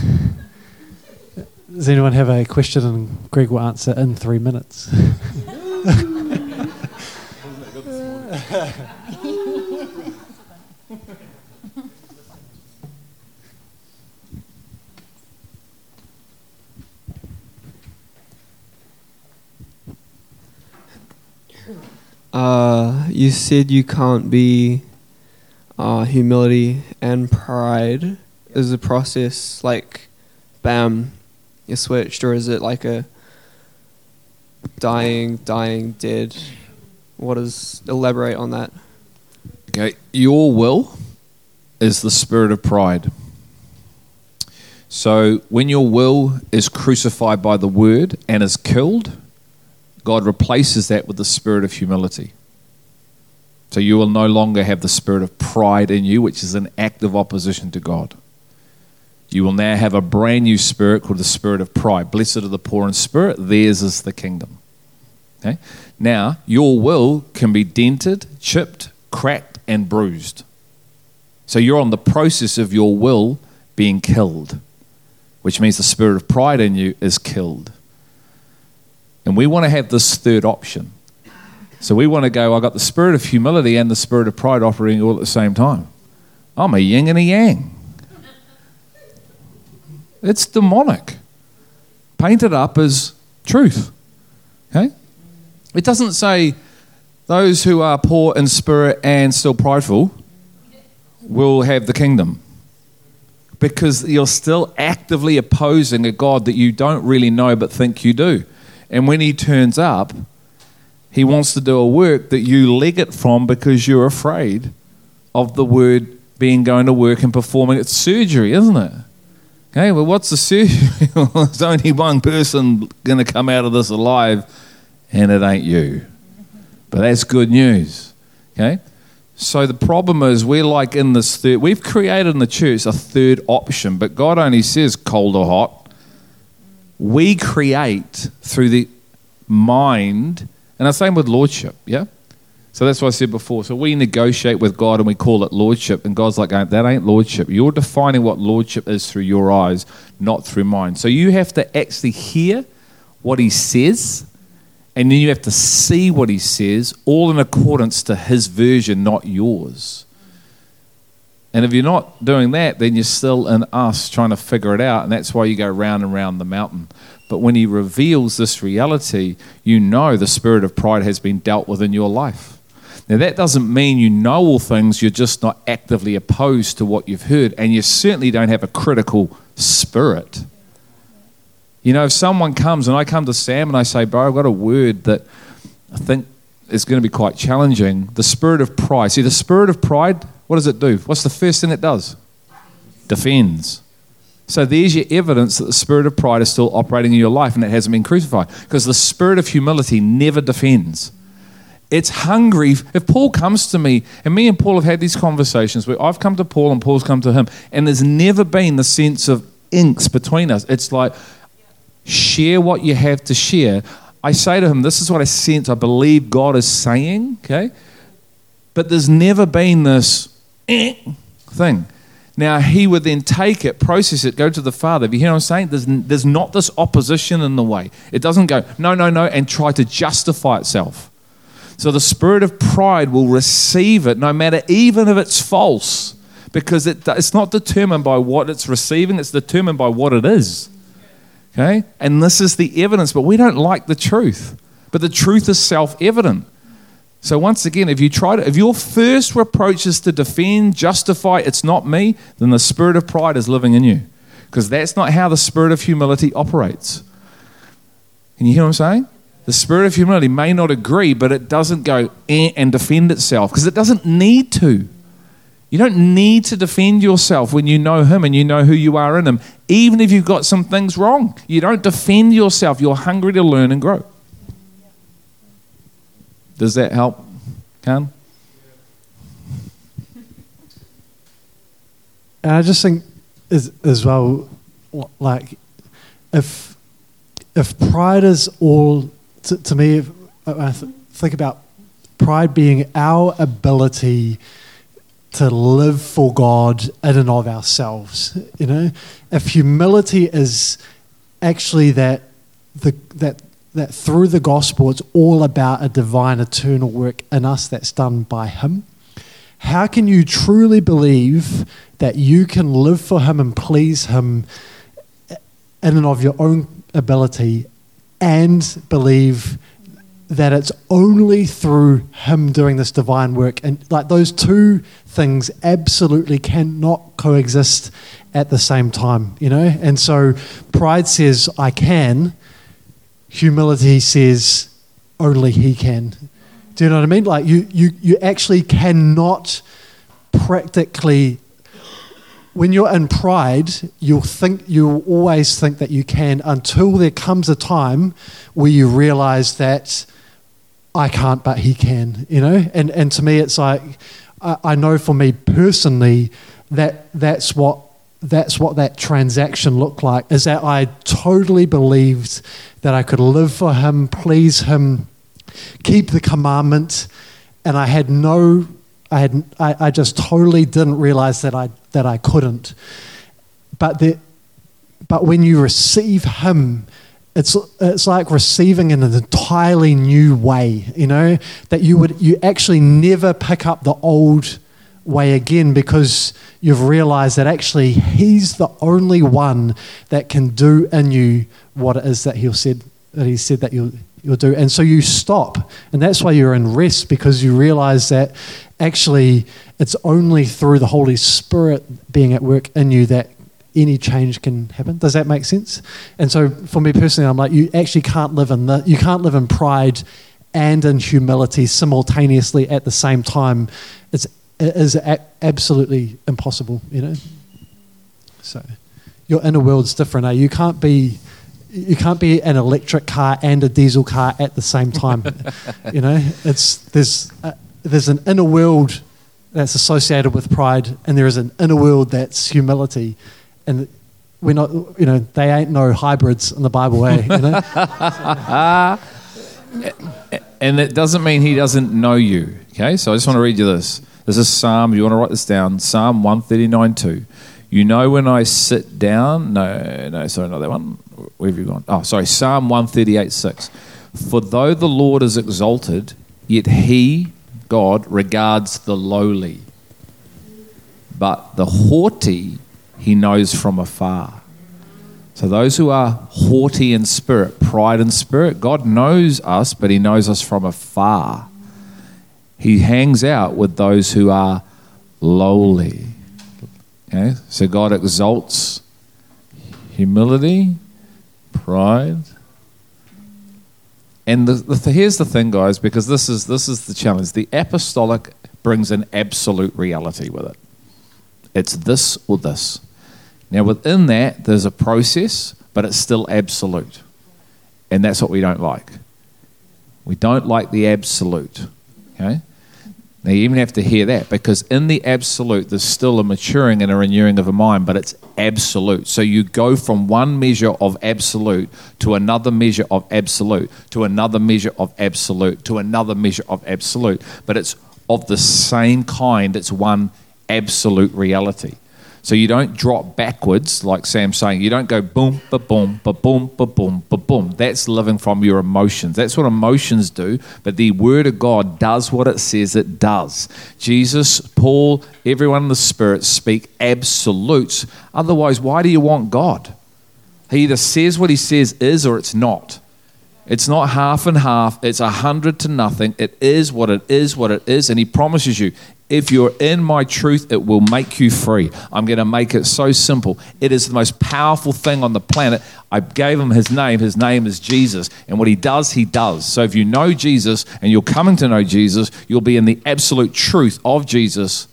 [SPEAKER 1] Does anyone have a question? And Greg will answer in three minutes.
[SPEAKER 5] Uh, you said you can't be uh, humility and pride. Is the process like, bam, you switched, or is it like a dying, dying, dead? What is elaborate on that?
[SPEAKER 3] Okay, your will is the spirit of pride. So when your will is crucified by the word and is killed, God replaces that with the spirit of humility. So you will no longer have the spirit of pride in you, which is an act of opposition to God. You will now have a brand new spirit called the spirit of pride. Blessed are the poor in spirit, theirs is the kingdom. Okay? Now, your will can be dented, chipped, cracked, and bruised. So you're on the process of your will being killed, which means the spirit of pride in you is killed. And we want to have this third option. So we want to go, I got the spirit of humility and the spirit of pride operating all at the same time. I'm a yin and a yang. It's demonic. Painted up as truth. It doesn't say those who are poor in spirit and still prideful will have the kingdom. Because you're still actively opposing a God that you don't really know but think you do. And when he turns up, he wants to do a work that you leg it from because you're afraid of the word being going to work and performing its surgery, isn't it? Okay, well, what's the surgery? There's only one person going to come out of this alive, and it ain't you. But that's good news. Okay? So the problem is we're like in this third, we've created in the church a third option, but God only says cold or hot. We create through the mind, and the same with lordship, yeah? So that's what I said before. So we negotiate with God and we call it lordship, and God's like, that ain't lordship. You're defining what lordship is through your eyes, not through mine. So you have to actually hear what He says and then you have to see what he says, all in accordance to his version, not yours. And if you're not doing that, then you're still in us trying to figure it out. And that's why you go round and round the mountain. But when he reveals this reality, you know the spirit of pride has been dealt with in your life. Now, that doesn't mean you know all things, you're just not actively opposed to what you've heard, and you certainly don't have a critical spirit. You know, if someone comes and I come to Sam and I say, Bro, I've got a word that I think is going to be quite challenging, the spirit of pride. See, the spirit of pride, what does it do? What's the first thing it does? Defends. So there's your evidence that the spirit of pride is still operating in your life and it hasn't been crucified. Because the spirit of humility never defends. It's hungry. If Paul comes to me, and me and Paul have had these conversations where I've come to Paul and Paul's come to him, and there's never been the sense of inks between us. It's like, share what you have to share. I say to him, This is what I sense, I believe God is saying, okay? But there's never been this eh, thing. Now, he would then take it, process it, go to the Father. If you hear what I'm saying? There's, there's not this opposition in the way. It doesn't go, no, no, no, and try to justify itself. So the spirit of pride will receive it, no matter even if it's false, because it, it's not determined by what it's receiving, it's determined by what it is. Okay? And this is the evidence, but we don't like the truth. But the truth is self evident. So once again, if you try to, if your first approach is to defend, justify, it's not me, then the spirit of pride is living in you, because that's not how the spirit of humility operates. Can you hear what I'm saying? The spirit of humility may not agree, but it doesn't go eh, and defend itself because it doesn't need to. You don't need to defend yourself when you know Him and you know who you are in Him, even if you've got some things wrong. You don't defend yourself. You're hungry to learn and grow. Does that help, Khan?
[SPEAKER 1] And I just think, as, as well, like, if if pride is all to, to me, I think about pride being our ability to live for God in and of ourselves. You know, if humility is actually that the that that through the gospel it's all about a divine eternal work in us that's done by Him. How can you truly believe that you can live for Him and please Him in and of your own ability and believe that it's only through him doing this divine work. And like those two things absolutely cannot coexist at the same time you know? And so pride says i can. Humility says only he can. Do you know what i mean? Like you you you actually cannot practically when you're in pride, you'll think you'll always think that you can until there comes a time where you realize that I can't, but he can, you know? And and to me it's like I, I know for me personally that that's what that's what that transaction looked like is that I totally believed that I could live for him, please him, keep the commandment, and I had no I had I, I just totally didn't realize that I that I couldn't. But the, but when you receive Him, it's it's like receiving in an entirely new way. You know that you would you actually never pick up the old way again because you've realized that actually He's the only one that can do in you what it is that He said that He said that you'll you'll do. And so you stop. And that's why you're in rest because you realize that actually it's only through the Holy Spirit being at work in you that any change can happen. Does that make sense? And so for me personally, I'm like, you actually can't live in the, you can't live in pride and in humility simultaneously at the same time. It's, it is a- absolutely impossible, you know? So your inner world's different. Eh? You can't be you can't be an electric car and a diesel car at the same time. you know, it's there's a, there's an inner world that's associated with pride, and there is an inner world that's humility, and we're not. You know, they ain't no hybrids in the Bible way. You know,
[SPEAKER 3] and it doesn't mean he doesn't know you. Okay, so I just want to read you this. This is Psalm. You want to write this down? Psalm one thirty nine two. You know when I sit down. No, no, sorry, not that one. Where have you gone? Oh, sorry, Psalm 138 6. For though the Lord is exalted, yet he, God, regards the lowly. but the haughty he knows from afar. So, those who are haughty in spirit, pride in spirit, God knows us, but he knows us from afar. He hangs out with those who are lowly. Okay? So, God exalts humility, pride. And the, the, here's the thing, guys, because this is, this is the challenge. The apostolic brings an absolute reality with it. It's this or this. Now, within that, there's a process, but it's still absolute. And that's what we don't like. We don't like the absolute. Okay? Now, you even have to hear that because in the absolute, there's still a maturing and a renewing of a mind, but it's absolute. So you go from one measure of absolute to another measure of absolute to another measure of absolute to another measure of absolute, but it's of the same kind, it's one absolute reality. So you don't drop backwards, like Sam's saying. You don't go boom, ba boom, ba boom, ba boom, ba boom. That's living from your emotions. That's what emotions do. But the Word of God does what it says it does. Jesus, Paul, everyone in the Spirit speak absolutes. Otherwise, why do you want God? He either says what he says is or it's not. It's not half and half. It's a hundred to nothing. It is what it is, what it is. And he promises you, if you're in my truth, it will make you free. I'm going to make it so simple. It is the most powerful thing on the planet. I gave him his name. His name is Jesus. And what he does, he does. So if you know Jesus and you're coming to know Jesus, you'll be in the absolute truth of Jesus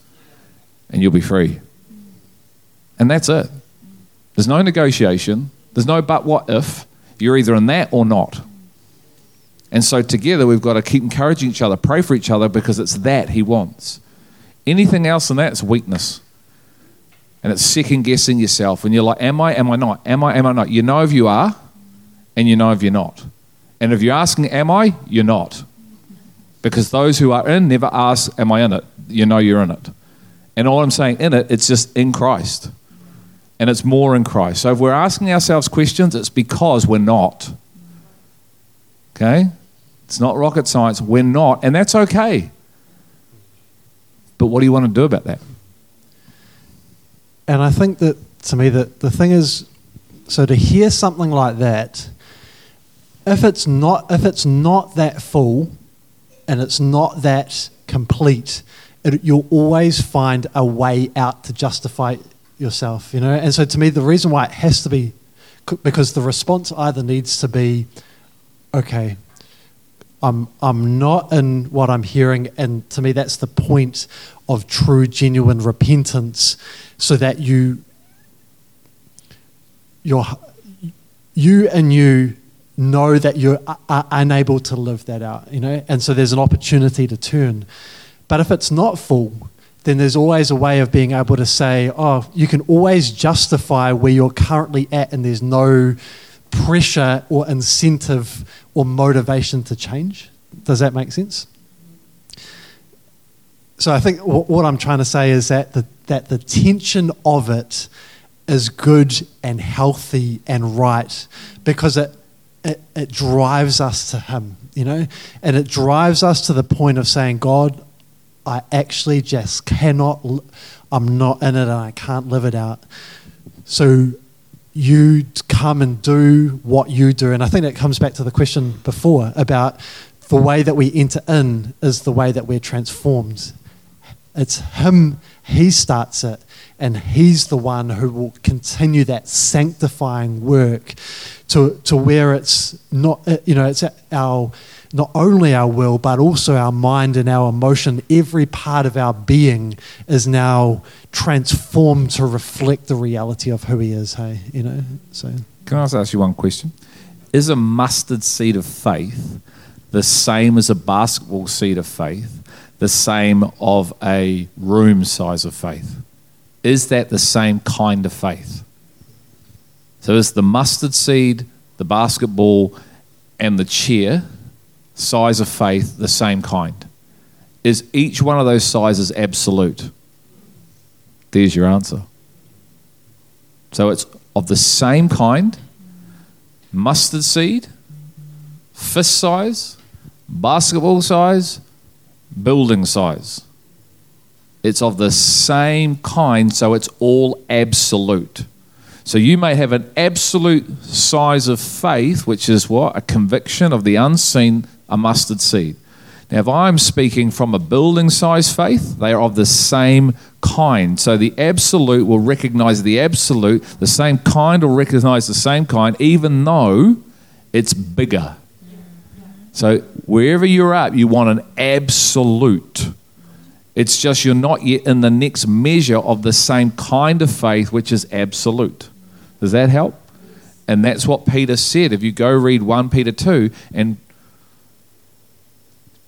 [SPEAKER 3] and you'll be free. And that's it. There's no negotiation. There's no but what if. You're either in that or not. And so together we've got to keep encouraging each other, pray for each other because it's that he wants. Anything else than that is weakness. And it's second guessing yourself. And you're like, Am I? Am I not? Am I? Am I not? You know if you are, and you know if you're not. And if you're asking, Am I? You're not. Because those who are in never ask, Am I in it? You know you're in it. And all I'm saying in it, it's just in Christ. And it's more in Christ. So if we're asking ourselves questions, it's because we're not. Okay? It's not rocket science. We're not. And that's okay. But what do you want to do about that?
[SPEAKER 1] And I think that to me that the thing is so to hear something like that if it's not if it's not that full and it's not that complete it, you'll always find a way out to justify yourself you know and so to me the reason why it has to be because the response either needs to be okay I'm, I'm not in what I'm hearing, and to me, that's the point of true, genuine repentance, so that you, you're, you and you know that you're unable to live that out, you know, and so there's an opportunity to turn. But if it's not full, then there's always a way of being able to say, oh, you can always justify where you're currently at, and there's no pressure or incentive or motivation to change. Does that make sense? So I think what I'm trying to say is that the, that the tension of it is good and healthy and right because it, it, it drives us to Him, you know, and it drives us to the point of saying, God, I actually just cannot, I'm not in it and I can't live it out. So you come and do what you do. And I think that comes back to the question before about the way that we enter in is the way that we're transformed. It's Him, He starts it, and He's the one who will continue that sanctifying work to, to where it's not, you know, it's our, not only our will, but also our mind and our emotion. Every part of our being is now transformed to reflect the reality of who He is, hey, you know, so.
[SPEAKER 3] Can I ask you one question? Is a mustard seed of faith the same as a basketball seed of faith, the same of a room size of faith? Is that the same kind of faith? So is the mustard seed, the basketball, and the chair size of faith the same kind? Is each one of those sizes absolute? There's your answer. So it's of the same kind mustard seed, fist size, basketball size, building size. It's of the same kind, so it's all absolute. So you may have an absolute size of faith, which is what? A conviction of the unseen, a mustard seed. Now, if I'm speaking from a building size faith, they are of the same kind. So the absolute will recognize the absolute, the same kind will recognize the same kind, even though it's bigger. So wherever you're at, you want an absolute. It's just you're not yet in the next measure of the same kind of faith, which is absolute. Does that help? And that's what Peter said. If you go read 1 Peter 2 and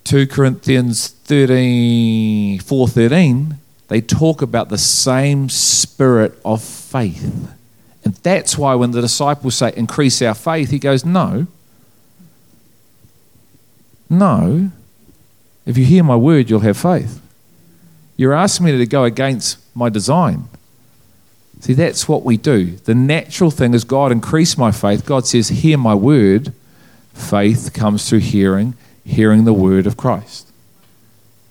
[SPEAKER 3] 2 Corinthians 13, 4.13, they talk about the same spirit of faith. And that's why when the disciples say, increase our faith, he goes, no. No. If you hear my word, you'll have faith. You're asking me to go against my design. See, that's what we do. The natural thing is God increase my faith. God says, hear my word. Faith comes through hearing, hearing the word of Christ.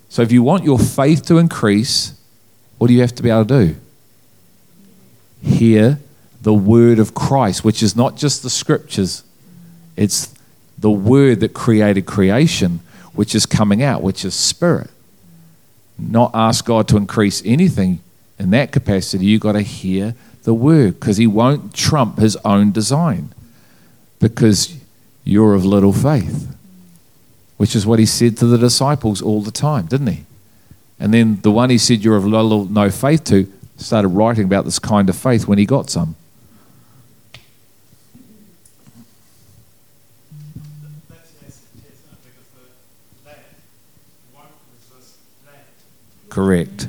[SPEAKER 3] So if you want your faith to increase, what do you have to be able to do? Hear the word of Christ, which is not just the scriptures, it's the word that created creation, which is coming out, which is spirit. Not ask God to increase anything in that capacity. You've got to hear the word because He won't trump His own design because you're of little faith which is what he said to the disciples all the time, didn't he? And then the one he said you're of little no faith to started writing about this kind of faith when he got some. Correct.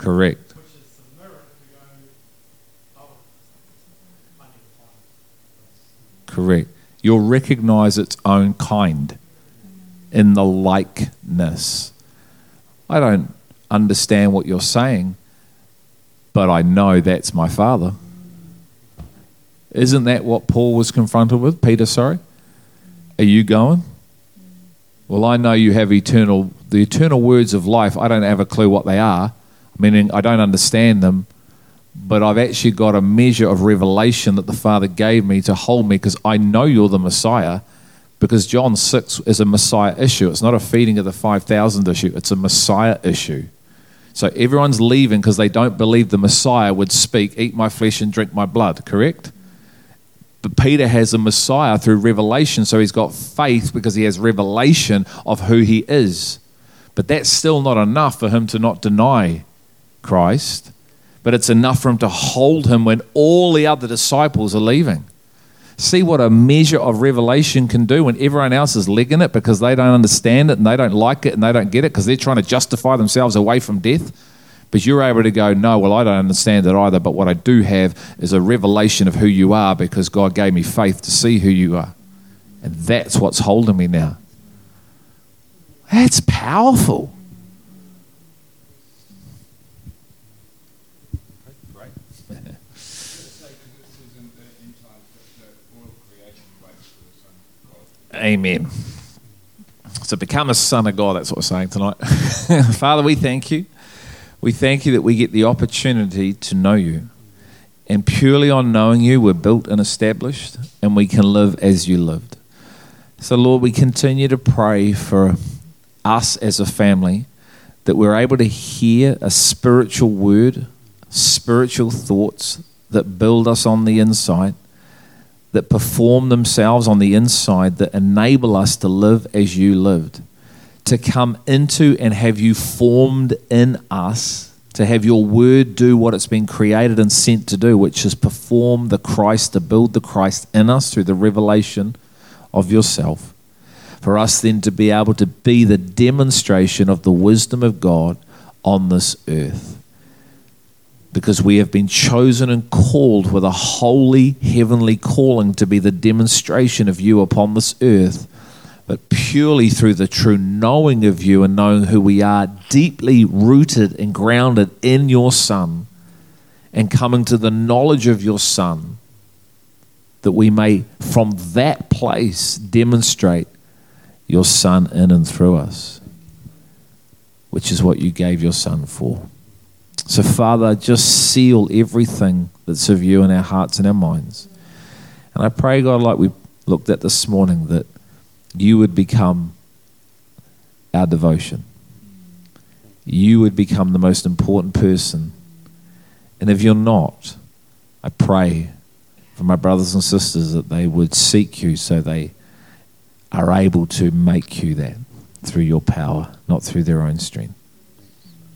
[SPEAKER 3] Correct. Correct. You'll recognize its own kind in the likeness. I don't understand what you're saying, but I know that's my father. Isn't that what Paul was confronted with? Peter, sorry? Are you going? Well, I know you have eternal, the eternal words of life. I don't have a clue what they are meaning I don't understand them, but I've actually got a measure of revelation that the Father gave me to hold me because I know you're the Messiah. Because John 6 is a Messiah issue. It's not a feeding of the 5,000 issue, it's a Messiah issue. So everyone's leaving because they don't believe the Messiah would speak, Eat my flesh and drink my blood, correct? But Peter has a Messiah through revelation, so he's got faith because he has revelation of who he is. But that's still not enough for him to not deny Christ, but it's enough for him to hold him when all the other disciples are leaving. See what a measure of revelation can do when everyone else is legging it because they don't understand it and they don't like it and they don't get it because they're trying to justify themselves away from death. But you're able to go, no, well, I don't understand it either, but what I do have is a revelation of who you are because God gave me faith to see who you are. And that's what's holding me now. That's powerful. Amen. So become a son of God. That's what we're saying tonight. Father, we thank you. We thank you that we get the opportunity to know you. And purely on knowing you, we're built and established, and we can live as you lived. So, Lord, we continue to pray for us as a family that we're able to hear a spiritual word, spiritual thoughts that build us on the inside that perform themselves on the inside that enable us to live as you lived, to come into and have you formed in us, to have your word do what it's been created and sent to do, which is perform the Christ, to build the Christ in us through the revelation of yourself. For us then to be able to be the demonstration of the wisdom of God on this earth because we have been chosen and called with a holy heavenly calling to be the demonstration of you upon this earth, but purely through the true knowing of you and knowing who we are, deeply rooted and grounded in your Son, and coming to the knowledge of your Son, that we may, from that place, demonstrate your Son in and through us, which is what you gave your Son for. So, Father, just seal everything that's of you in our hearts and our minds. And I pray, God, like we looked at this morning, that you would become our devotion. You would become the most important person. And if you're not, I pray for my brothers and sisters that they would seek you so they are able to make you that through your power, not through their own strength.